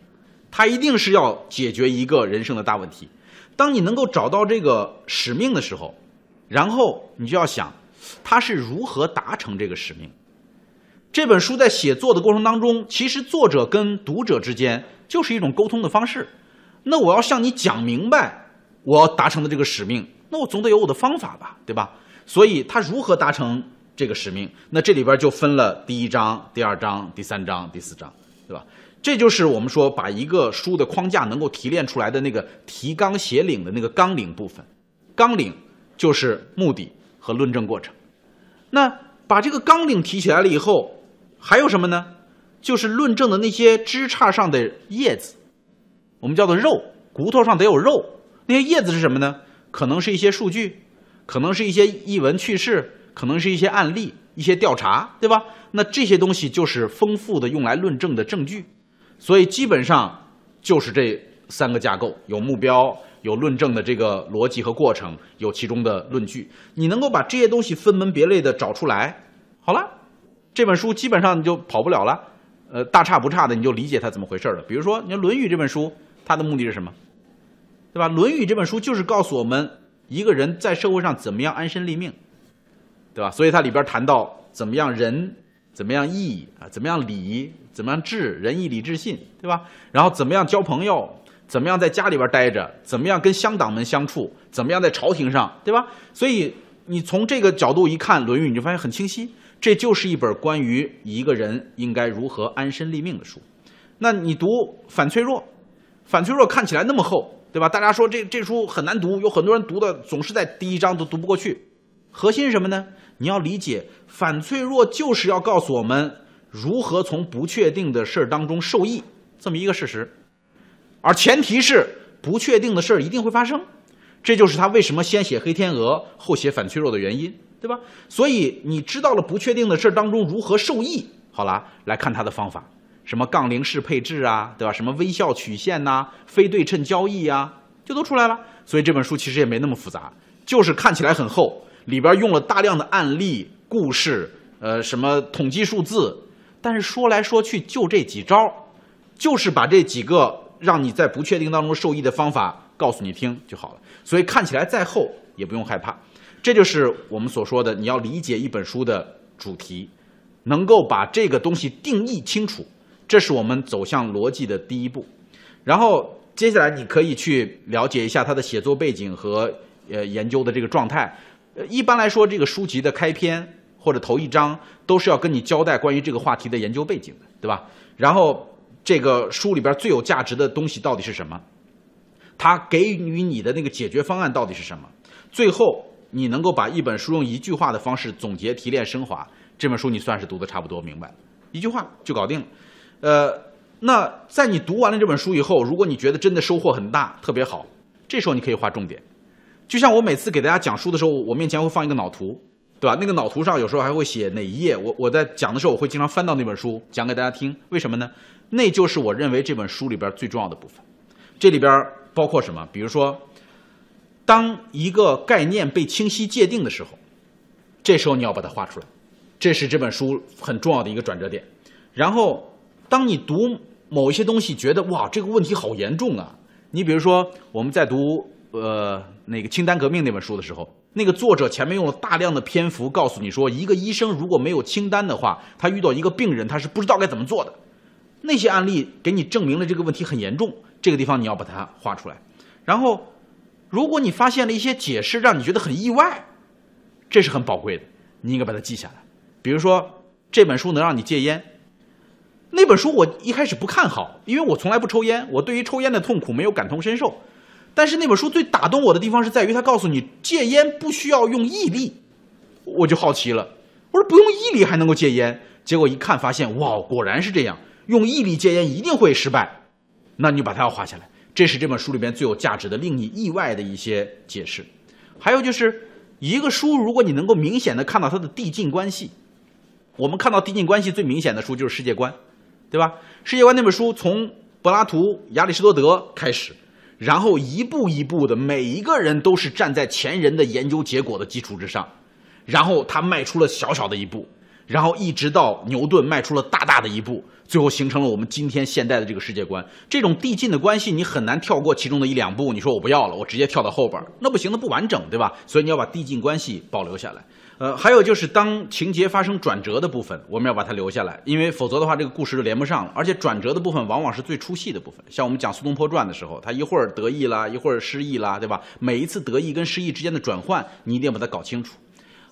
它一定是要解决一个人生的大问题。当你能够找到这个使命的时候，然后你就要想，它是如何达成这个使命。这本书在写作的过程当中，其实作者跟读者之间就是一种沟通的方式。那我要向你讲明白，我要达成的这个使命。那我总得有我的方法吧，对吧？所以他如何达成这个使命？那这里边就分了第一章、第二章、第三章、第四章，对吧？这就是我们说把一个书的框架能够提炼出来的那个提纲挈领的那个纲领部分。纲领就是目的和论证过程。那把这个纲领提起来了以后，还有什么呢？就是论证的那些枝杈上的叶子，我们叫做肉，骨头上得有肉。那些叶子是什么呢？可能是一些数据，可能是一些译文趣事，可能是一些案例、一些调查，对吧？那这些东西就是丰富的用来论证的证据，所以基本上就是这三个架构：有目标、有论证的这个逻辑和过程，有其中的论据。你能够把这些东西分门别类的找出来，好了，这本书基本上你就跑不了了。呃，大差不差的你就理解它怎么回事了。比如说，你看《论语》这本书，它的目的是什么？对吧？《论语》这本书就是告诉我们一个人在社会上怎么样安身立命，对吧？所以它里边谈到怎么样仁，怎么样义啊，怎么样礼，怎么样智，仁义礼智信，对吧？然后怎么样交朋友，怎么样在家里边待着，怎么样跟乡党们相处，怎么样在朝廷上，对吧？所以你从这个角度一看《论语》，你就发现很清晰，这就是一本关于一个人应该如何安身立命的书。那你读反脆弱。反脆弱看起来那么厚，对吧？大家说这这书很难读，有很多人读的总是在第一章都读不过去。核心是什么呢？你要理解，反脆弱就是要告诉我们如何从不确定的事儿当中受益这么一个事实，而前提是不确定的事儿一定会发生。这就是他为什么先写黑天鹅后写反脆弱的原因，对吧？所以你知道了不确定的事儿当中如何受益，好了，来看他的方法，什么杠铃式配置啊，对吧？什么微笑曲线呐，非对称交易呀，就都出来了。所以这本书其实也没那么复杂，就是看起来很厚，里边用了大量的案例、故事，呃，什么统计数字，但是说来说去就这几招，就是把这几个让你在不确定当中受益的方法告诉你听就好了。所以看起来再厚也不用害怕，这就是我们所说的你要理解一本书的主题，能够把这个东西定义清楚，这是我们走向逻辑的第一步。然后接下来你可以去了解一下他的写作背景和呃研究的这个状态。一般来说，这个书籍的开篇或者头一章都是要跟你交代关于这个话题的研究背景的，对吧？然后这个书里边最有价值的东西到底是什么？他给予你的那个解决方案到底是什么？最后你能够把一本书用一句话的方式总结、提炼、升华，这本书你算是读的差不多明白了，一句话就搞定了。呃，那在你读完了这本书以后，如果你觉得真的收获很大，特别好，这时候你可以画重点。就像我每次给大家讲书的时候，我面前会放一个脑图，对吧？那个脑图上有时候还会写哪一页。我我在讲的时候，我会经常翻到那本书讲给大家听。为什么呢？那就是我认为这本书里边最重要的部分。这里边。包括什么？比如说，当一个概念被清晰界定的时候，这时候你要把它画出来，这是这本书很重要的一个转折点。然后，当你读某一些东西，觉得哇，这个问题好严重啊！你比如说，我们在读呃那个《清单革命》那本书的时候，那个作者前面用了大量的篇幅告诉你说，一个医生如果没有清单的话，他遇到一个病人，他是不知道该怎么做的。那些案例给你证明了这个问题很严重。这个地方你要把它画出来，然后，如果你发现了一些解释让你觉得很意外，这是很宝贵的，你应该把它记下来。比如说这本书能让你戒烟，那本书我一开始不看好，因为我从来不抽烟，我对于抽烟的痛苦没有感同身受。但是那本书最打动我的地方是在于它告诉你戒烟不需要用毅力，我就好奇了，我说不用毅力还能够戒烟，结果一看发现哇，果然是这样，用毅力戒烟一定会失败。那你把它要画下来，这是这本书里边最有价值的、令你意外的一些解释。还有就是，一个书如果你能够明显的看到它的递进关系，我们看到递进关系最明显的书就是《世界观》，对吧？《世界观》那本书从柏拉图、亚里士多德开始，然后一步一步的，每一个人都是站在前人的研究结果的基础之上，然后他迈出了小小的一步。然后一直到牛顿迈出了大大的一步，最后形成了我们今天现代的这个世界观。这种递进的关系，你很难跳过其中的一两步。你说我不要了，我直接跳到后边，那不行，那不完整，对吧？所以你要把递进关系保留下来。呃，还有就是当情节发生转折的部分，我们要把它留下来，因为否则的话，这个故事就连不上了。而且转折的部分往往是最出戏的部分。像我们讲苏东坡传的时候，他一会儿得意啦，一会儿失意啦，对吧？每一次得意跟失意之间的转换，你一定要把它搞清楚。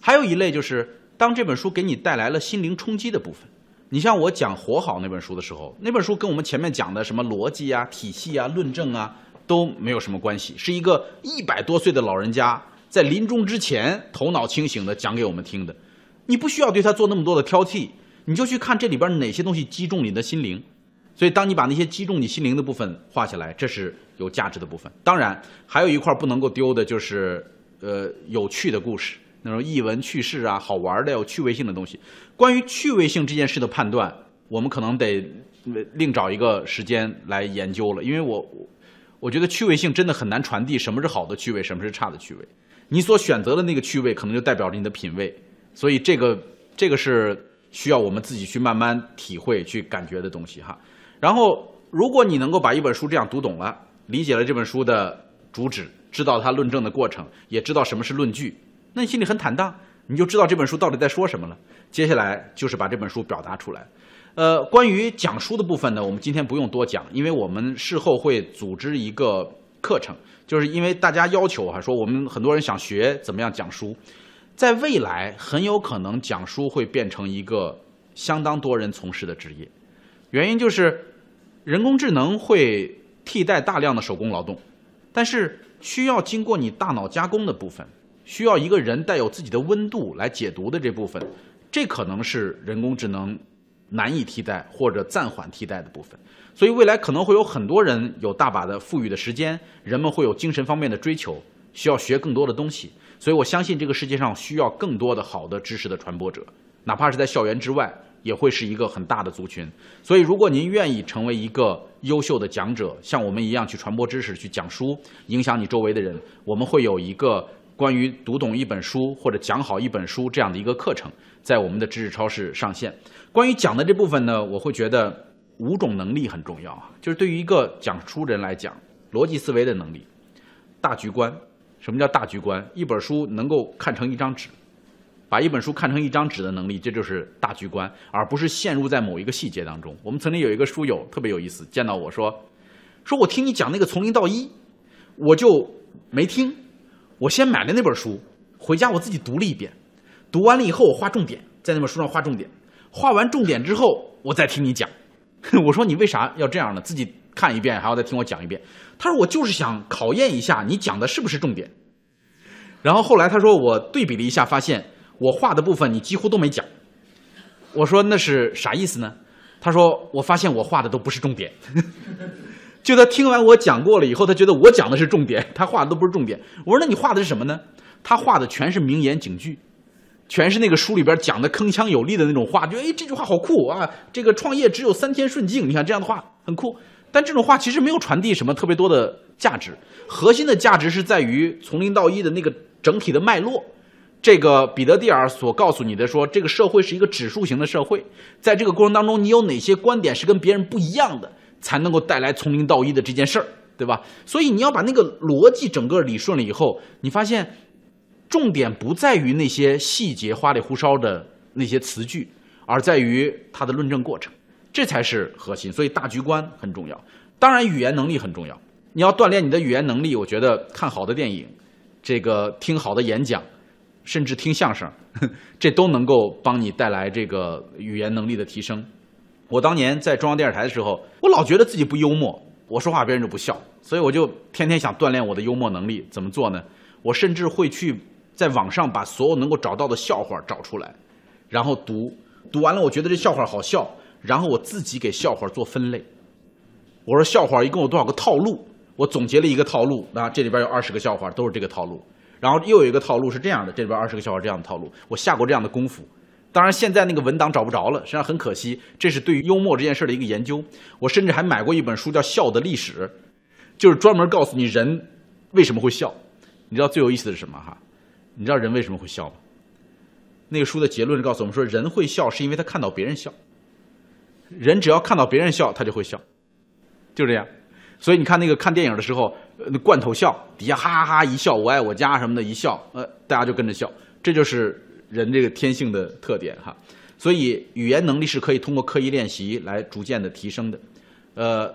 还有一类就是。当这本书给你带来了心灵冲击的部分，你像我讲《活好》那本书的时候，那本书跟我们前面讲的什么逻辑啊、体系啊、论证啊都没有什么关系，是一个一百多岁的老人家在临终之前头脑清醒的讲给我们听的。你不需要对他做那么多的挑剔，你就去看这里边哪些东西击中你的心灵。所以，当你把那些击中你心灵的部分画下来，这是有价值的部分。当然，还有一块不能够丢的就是，呃，有趣的故事。那种译文趣事啊，好玩的有趣味性的东西。关于趣味性这件事的判断，我们可能得另找一个时间来研究了。因为我我觉得趣味性真的很难传递，什么是好的趣味，什么是差的趣味。你所选择的那个趣味，可能就代表着你的品味。所以这个这个是需要我们自己去慢慢体会、去感觉的东西哈。然后，如果你能够把一本书这样读懂了，理解了这本书的主旨，知道它论证的过程，也知道什么是论据。那你心里很坦荡，你就知道这本书到底在说什么了。接下来就是把这本书表达出来。呃，关于讲书的部分呢，我们今天不用多讲，因为我们事后会组织一个课程，就是因为大家要求哈，说我们很多人想学怎么样讲书，在未来很有可能讲书会变成一个相当多人从事的职业。原因就是人工智能会替代大量的手工劳动，但是需要经过你大脑加工的部分，需要一个人带有自己的温度来解读的这部分，这可能是人工智能难以替代或者暂缓替代的部分。所以未来可能会有很多人有大把的富裕的时间，人们会有精神方面的追求，需要学更多的东西。所以我相信这个世界上需要更多的好的知识的传播者，哪怕是在校园之外。也会是一个很大的族群，所以如果您愿意成为一个优秀的讲者，像我们一样去传播知识、去讲书，影响你周围的人，我们会有一个关于读懂一本书或者讲好一本书这样的一个课程，在我们的知识超市上线。关于讲的这部分呢，我会觉得五种能力很重要啊，就是对于一个讲书人来讲，逻辑思维的能力、大局观。什么叫大局观？一本书能够看成一张纸。把一本书看成一张纸的能力，这就是大局观，而不是陷入在某一个细节当中。我们曾经有一个书友特别有意思，见到我说：“说我听你讲那个从零到一，我就没听，我先买了那本书，回家我自己读了一遍，读完了以后我画重点，在那本书上画重点，画完重点之后我再听你讲。我说你为啥要这样呢？自己看一遍还要再听我讲一遍？他说我就是想考验一下你讲的是不是重点。然后后来他说我对比了一下，发现。我画的部分你几乎都没讲，我说那是啥意思呢？他说我发现我画的都不是重点，就他听完我讲过了以后，他觉得我讲的是重点，他画的都不是重点。我说那你画的是什么呢？他画的全是名言警句，全是那个书里边讲的铿锵有力的那种话，就哎这句话好酷啊！这个创业只有三天顺境，你看这样的话很酷。但这种话其实没有传递什么特别多的价值，核心的价值是在于从零到一的那个整体的脉络。这个彼得蒂尔所告诉你的说，这个社会是一个指数型的社会，在这个过程当中，你有哪些观点是跟别人不一样的，才能够带来从零到一的这件事儿，对吧？所以你要把那个逻辑整个理顺了以后，你发现重点不在于那些细节花里胡哨的那些词句，而在于它的论证过程，这才是核心。所以大局观很重要，当然语言能力很重要。你要锻炼你的语言能力，我觉得看好的电影，这个听好的演讲。甚至听相声，这都能够帮你带来这个语言能力的提升。我当年在中央电视台的时候，我老觉得自己不幽默，我说话别人就不笑，所以我就天天想锻炼我的幽默能力。怎么做呢？我甚至会去在网上把所有能够找到的笑话找出来，然后读，读完了我觉得这笑话好笑，然后我自己给笑话做分类。我说笑话一共有多少个套路？我总结了一个套路那，这里边有二十个笑话，都是这个套路。然后又有一个套路是这样的，这里边二十个笑话这样的套路，我下过这样的功夫。当然现在那个文档找不着了，实际上很可惜。这是对于幽默这件事的一个研究。我甚至还买过一本书叫《笑的历史》，就是专门告诉你人为什么会笑。你知道最有意思的是什么哈？你知道人为什么会笑吗？那个书的结论是告诉我们说，人会笑是因为他看到别人笑。人只要看到别人笑，他就会笑，就这样。所以你看那个看电影的时候，那罐头笑，底下哈哈哈一笑，我爱我家什么的，一笑，呃，大家就跟着笑，这就是人这个天性的特点哈。所以语言能力是可以通过刻意练习来逐渐的提升的，呃，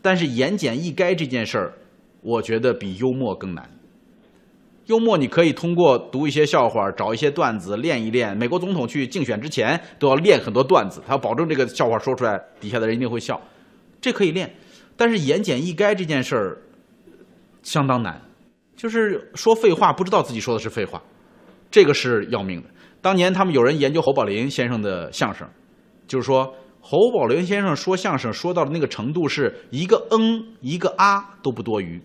但是言简意赅这件事儿，我觉得比幽默更难。幽默你可以通过读一些笑话，找一些段子练一练。美国总统去竞选之前都要练很多段子，他要保证这个笑话说出来，底下的人一定会笑，这可以练。但是言简意赅这件事儿相当难，就是说废话不知道自己说的是废话，这个是要命的。当年他们有人研究侯宝林先生的相声，就是说侯宝林先生说相声说到的那个程度是一个嗯一个啊都不多余，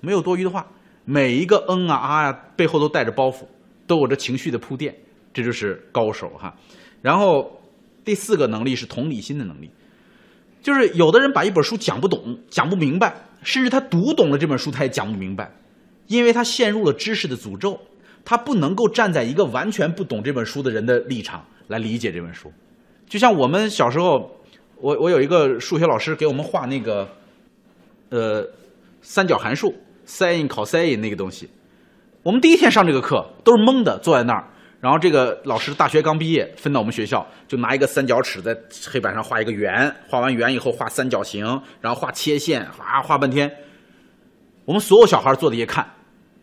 没有多余的话，每一个嗯啊啊呀背后都带着包袱，都有着情绪的铺垫，这就是高手哈。然后第四个能力是同理心的能力。就是有的人把一本书讲不懂、讲不明白，甚至他读懂了这本书，他也讲不明白，因为他陷入了知识的诅咒，他不能够站在一个完全不懂这本书的人的立场来理解这本书。就像我们小时候，我我有一个数学老师给我们画那个，呃，三角函数 sin、cos 那个东西，我们第一天上这个课都是懵的，坐在那儿。然后这个老师大学刚毕业，分到我们学校，就拿一个三角尺在黑板上画一个圆，画完圆以后画三角形，然后画切线，啊画半天。我们所有小孩坐在一看，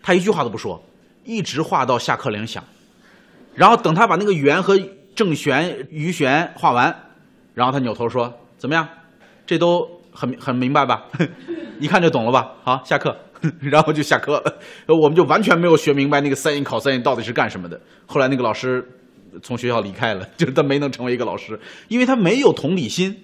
他一句话都不说，一直画到下课铃响。然后等他把那个圆和正弦、余弦画完，然后他扭头说：“怎么样？这都很很明白吧？一看就懂了吧？好，下课，然后就下课了。我们就完全没有学明白那个三音考三音到底是干什么的。后来那个老师从学校离开了，就是他没能成为一个老师，因为他没有同理心，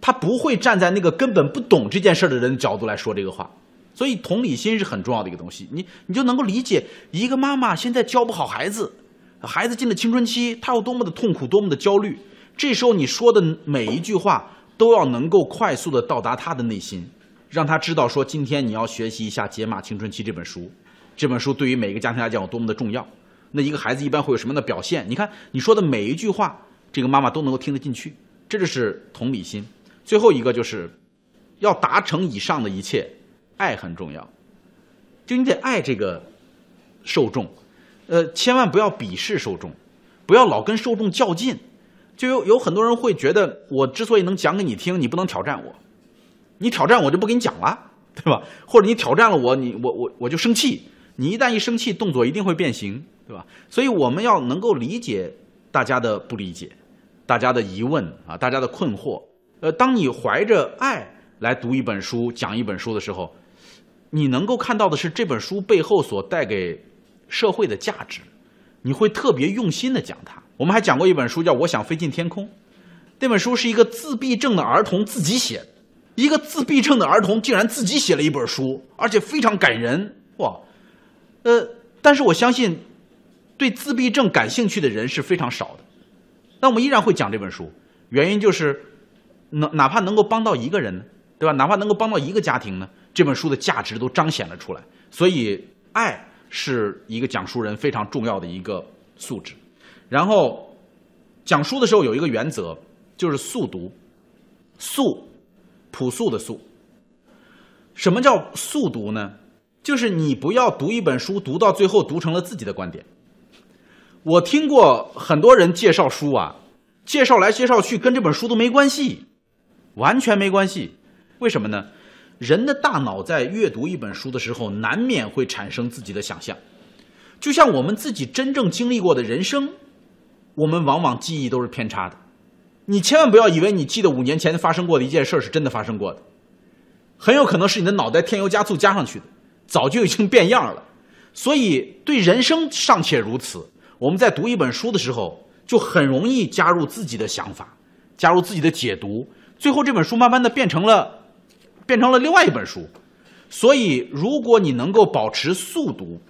他不会站在那个根本不懂这件事的人角度来说这个话。所以同理心是很重要的一个东西，你你就能够理解一个妈妈现在教不好孩子，孩子进了青春期，他有多么的痛苦，多么的焦虑。这时候你说的每一句话都要能够快速的到达他的内心，让他知道说今天你要学习一下《解码青春期》这本书，这本书对于每个家庭来讲有多么的重要。那一个孩子一般会有什么样的表现？你看你说的每一句话，这个妈妈都能够听得进去，这就是同理心。最后一个就是要达成以上的一切。爱很重要，就你得爱这个受众，呃，千万不要鄙视受众，不要老跟受众较劲。就有有很多人会觉得，我之所以能讲给你听，你不能挑战我，你挑战我就不给你讲了，对吧？或者你挑战了我，你我我我就生气，你一旦一生气，动作一定会变形，对吧？所以我们要能够理解大家的不理解，大家的疑问啊，大家的困惑。呃，当你怀着爱来读一本书、讲一本书的时候。你能够看到的是这本书背后所带给社会的价值，你会特别用心的讲它。我们还讲过一本书叫《我想飞进天空》，那本书是一个自闭症的儿童自己写的，一个自闭症的儿童竟然自己写了一本书，而且非常感人哇！呃，但是我相信对自闭症感兴趣的人是非常少的，那我们依然会讲这本书，原因就是能哪怕能够帮到一个人呢，对吧？哪怕能够帮到一个家庭呢？这本书的价值都彰显了出来，所以爱是一个讲述人非常重要的一个素质。然后讲书的时候有一个原则，就是速读，速，朴素的速。什么叫速读呢？就是你不要读一本书读到最后读成了自己的观点。我听过很多人介绍书啊，介绍来介绍去跟这本书都没关系，完全没关系。为什么呢？人的大脑在阅读一本书的时候，难免会产生自己的想象，就像我们自己真正经历过的人生，我们往往记忆都是偏差的。你千万不要以为你记得五年前发生过的一件事是真的发生过的，很有可能是你的脑袋添油加醋加上去的，早就已经变样了。所以对人生尚且如此，我们在读一本书的时候，就很容易加入自己的想法，加入自己的解读，最后这本书慢慢的变成了。变成了另外一本书，所以如果你能够保持速读，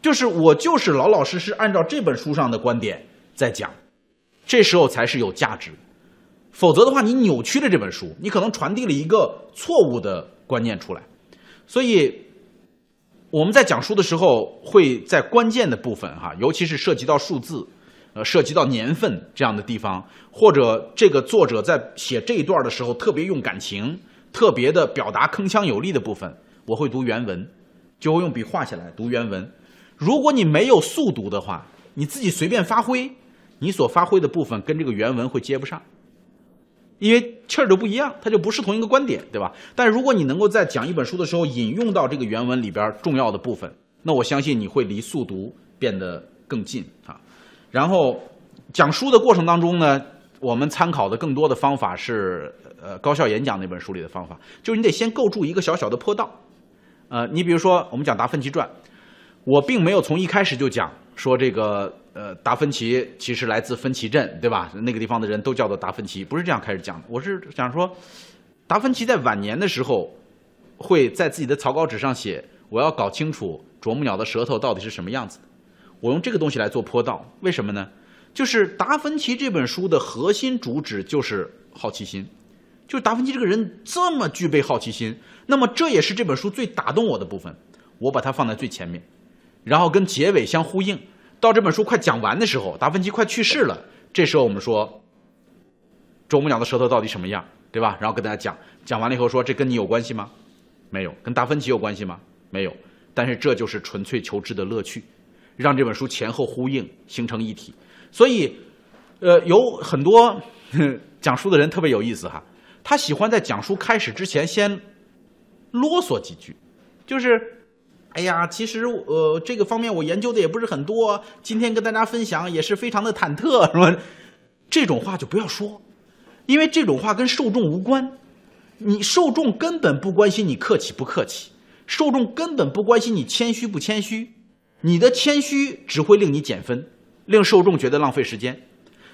就是我就是老老实实按照这本书上的观点在讲，这时候才是有价值。否则的话，你扭曲了这本书，你可能传递了一个错误的观念出来。所以我们在讲书的时候，会在关键的部分哈，尤其是涉及到数字，呃，涉及到年份这样的地方，或者这个作者在写这一段的时候特别用感情。特别的表达铿锵有力的部分，我会读原文，就会用笔画下来读原文。如果你没有速读的话，你自己随便发挥，你所发挥的部分跟这个原文会接不上，因为气儿就不一样，它就不是同一个观点，对吧？但如果你能够在讲一本书的时候引用到这个原文里边重要的部分，那我相信你会离速读变得更近啊。然后讲书的过程当中呢，我们参考的更多的方法是。呃，高效演讲那本书里的方法，就是你得先构筑一个小小的坡道。呃，你比如说，我们讲达芬奇传，我并没有从一开始就讲说这个呃，达芬奇其实来自芬奇镇，对吧？那个地方的人都叫做达芬奇，不是这样开始讲的。我是想说，达芬奇在晚年的时候，会在自己的草稿纸上写：“我要搞清楚啄木鸟的舌头到底是什么样子的。”我用这个东西来做坡道，为什么呢？就是达芬奇这本书的核心主旨就是好奇心。就是达芬奇这个人这么具备好奇心，那么这也是这本书最打动我的部分，我把它放在最前面，然后跟结尾相呼应。到这本书快讲完的时候，达芬奇快去世了，这时候我们说，啄木鸟的舌头到底什么样，对吧？然后跟大家讲，讲完了以后说，这跟你有关系吗？没有，跟达芬奇有关系吗？没有。但是这就是纯粹求知的乐趣，让这本书前后呼应，形成一体。所以，呃，有很多 讲书的人特别有意思哈。他喜欢在讲述开始之前先啰嗦几句，就是，哎呀，其实呃这个方面我研究的也不是很多，今天跟大家分享也是非常的忐忑，是吧？这种话就不要说，因为这种话跟受众无关。你受众根本不关心你客气不客气，受众根本不关心你谦虚不谦虚，你的谦虚只会令你减分，令受众觉得浪费时间。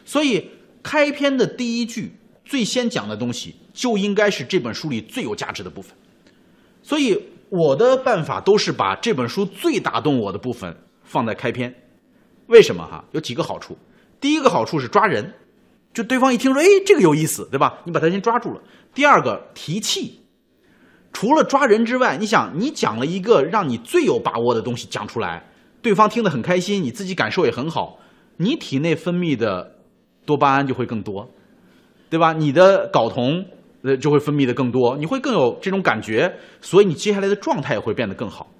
所以开篇的第一句最先讲的东西，就应该是这本书里最有价值的部分。所以我的办法都是把这本书最打动我的部分放在开篇。为什么哈？有几个好处。第一个好处是抓人，就对方一听说，哎，这个有意思，对吧？你把他先抓住了。第二个提气，除了抓人之外，你想，你讲了一个让你最有把握的东西讲出来，对方听得很开心，你自己感受也很好，你体内分泌的多巴胺就会更多，对吧？你的睾酮呃就会分泌的更多，你会更有这种感觉，所以你接下来的状态也会变得更好。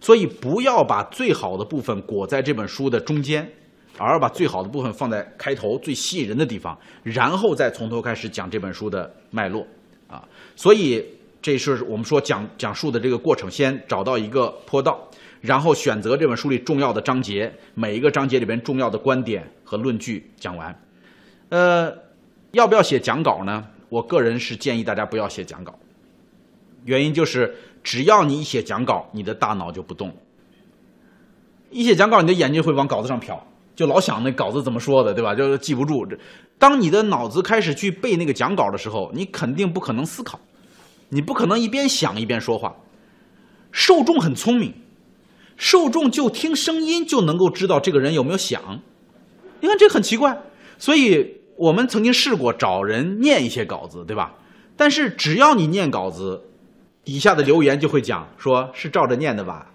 所以不要把最好的部分裹在这本书的中间，而把最好的部分放在开头最吸引人的地方，然后再从头开始讲这本书的脉络。啊，所以这是我们说讲讲述的这个过程，先找到一个坡道，然后选择这本书里重要的章节，每一个章节里边重要的观点和论据讲完。呃，要不要写讲稿呢？我个人是建议大家不要写讲稿，原因就是只要你一写讲稿，你的大脑就不动。一写讲稿，你的眼睛会往稿子上瞟，就老想那稿子怎么说的，对吧？就记不住。当你的脑子开始去背那个讲稿的时候，你肯定不可能思考，你不可能一边想一边说话。受众很聪明，受众就听声音就能够知道这个人有没有想。你看这很奇怪，所以我们曾经试过找人念一些稿子，对吧？但是只要你念稿子，底下的留言就会讲说是照着念的吧，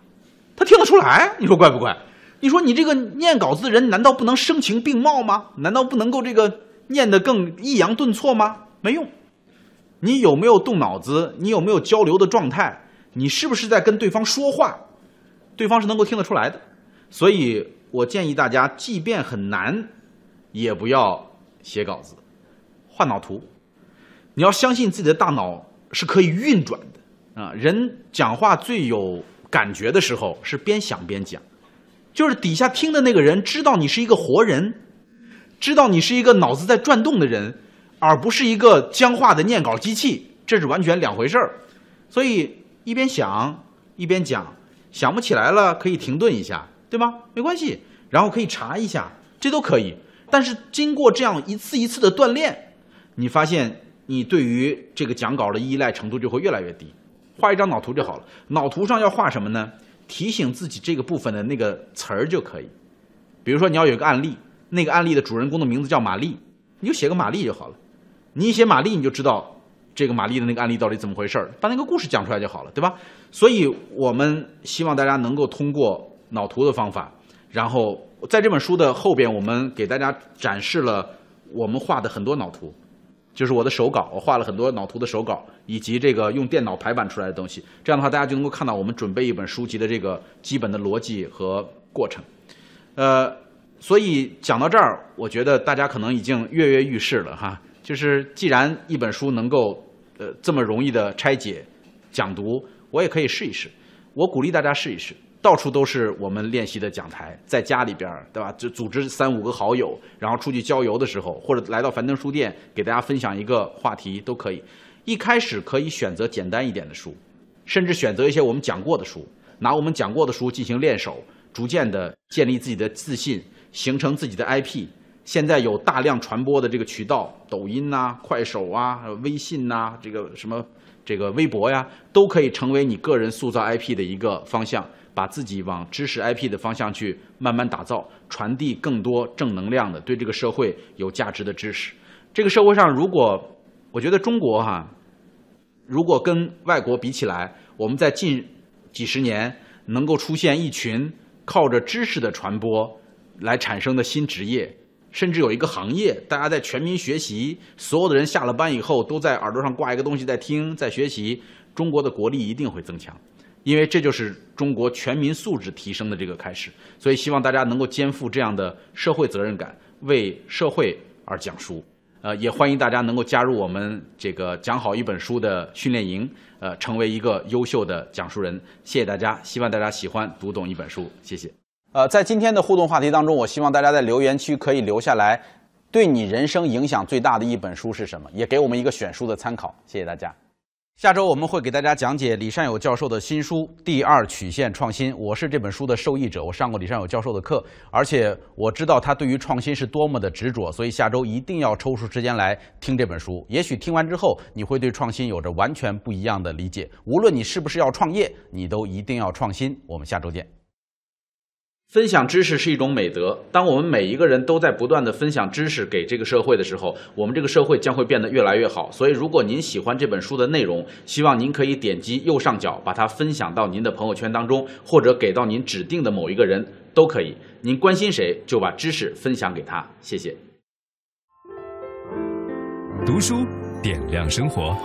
他听得出来，你说怪不怪？你说你这个念稿子的人难道不能声情并茂吗？难道不能够这个？念得更抑扬顿挫吗？没用。你有没有动脑子？你有没有交流的状态？你是不是在跟对方说话？对方是能够听得出来的。所以我建议大家，即便很难，也不要写稿子，画脑图。你要相信自己的大脑是可以运转的啊！人讲话最有感觉的时候是边想边讲，就是底下听的那个人知道你是一个活人。知道你是一个脑子在转动的人，而不是一个僵化的念稿机器，这是完全两回事儿。所以一边想一边讲，想不起来了可以停顿一下，对吗？没关系，然后可以查一下，这都可以。但是经过这样一次一次的锻炼，你发现你对于这个讲稿的依赖程度就会越来越低。画一张脑图就好了，脑图上要画什么呢？提醒自己这个部分的那个词儿就可以。比如说你要有一个案例。那个案例的主人公的名字叫玛丽，你就写个玛丽就好了。你一写玛丽，你就知道这个玛丽的那个案例到底怎么回事儿，把那个故事讲出来就好了，对吧？所以我们希望大家能够通过脑图的方法，然后在这本书的后边，我们给大家展示了我们画的很多脑图，就是我的手稿，我画了很多脑图的手稿，以及这个用电脑排版出来的东西。这样的话，大家就能够看到我们准备一本书籍的这个基本的逻辑和过程，呃。所以讲到这儿，我觉得大家可能已经跃跃欲试了哈。就是既然一本书能够这么容易的拆解、讲读，我也可以试一试。我鼓励大家试一试，到处都是我们练习的讲台，在家里边儿对吧？就组织三五个好友，然后出去郊游的时候，或者来到樊登书店给大家分享一个话题都可以。一开始可以选择简单一点的书，甚至选择一些我们讲过的书，拿我们讲过的书进行练手，逐渐的建立自己的自信。形成自己的 IP，现在有大量传播的这个渠道，抖音呐、快手啊、微信呐，这个什么这个微博呀，都可以成为你个人塑造 IP 的一个方向，把自己往知识 IP 的方向去慢慢打造，传递更多正能量的、对这个社会有价值的知识。这个社会上，如果我觉得中国哈，如果跟外国比起来，我们在近几十年能够出现一群靠着知识的传播。来产生的新职业，甚至有一个行业，大家在全民学习，所有的人下了班以后都在耳朵上挂一个东西在听，在学习，中国的国力一定会增强，因为这就是中国全民素质提升的这个开始。所以希望大家能够肩负这样的社会责任感，为社会而讲书。呃，也欢迎大家能够加入我们这个讲好一本书的训练营，呃，成为一个优秀的讲述人。谢谢大家，希望大家喜欢读懂一本书，谢谢。呃，在今天的互动话题当中，我希望大家在留言区可以留下来，对你人生影响最大的一本书是什么？也给我们一个选书的参考。谢谢大家。下周我们会给大家讲解李善友教授的新书《第二曲线创新》。我是这本书的受益者，我上过李善友教授的课，而且我知道他对于创新是多么的执着，所以下周一定要抽出时间来听这本书。也许听完之后，你会对创新有着完全不一样的理解。无论你是不是要创业，你都一定要创新。我们下周见。分享知识是一种美德。当我们每一个人都在不断的分享知识给这个社会的时候，我们这个社会将会变得越来越好。所以，如果您喜欢这本书的内容，希望您可以点击右上角把它分享到您的朋友圈当中，或者给到您指定的某一个人都可以。您关心谁，就把知识分享给他。谢谢。读书点亮生活。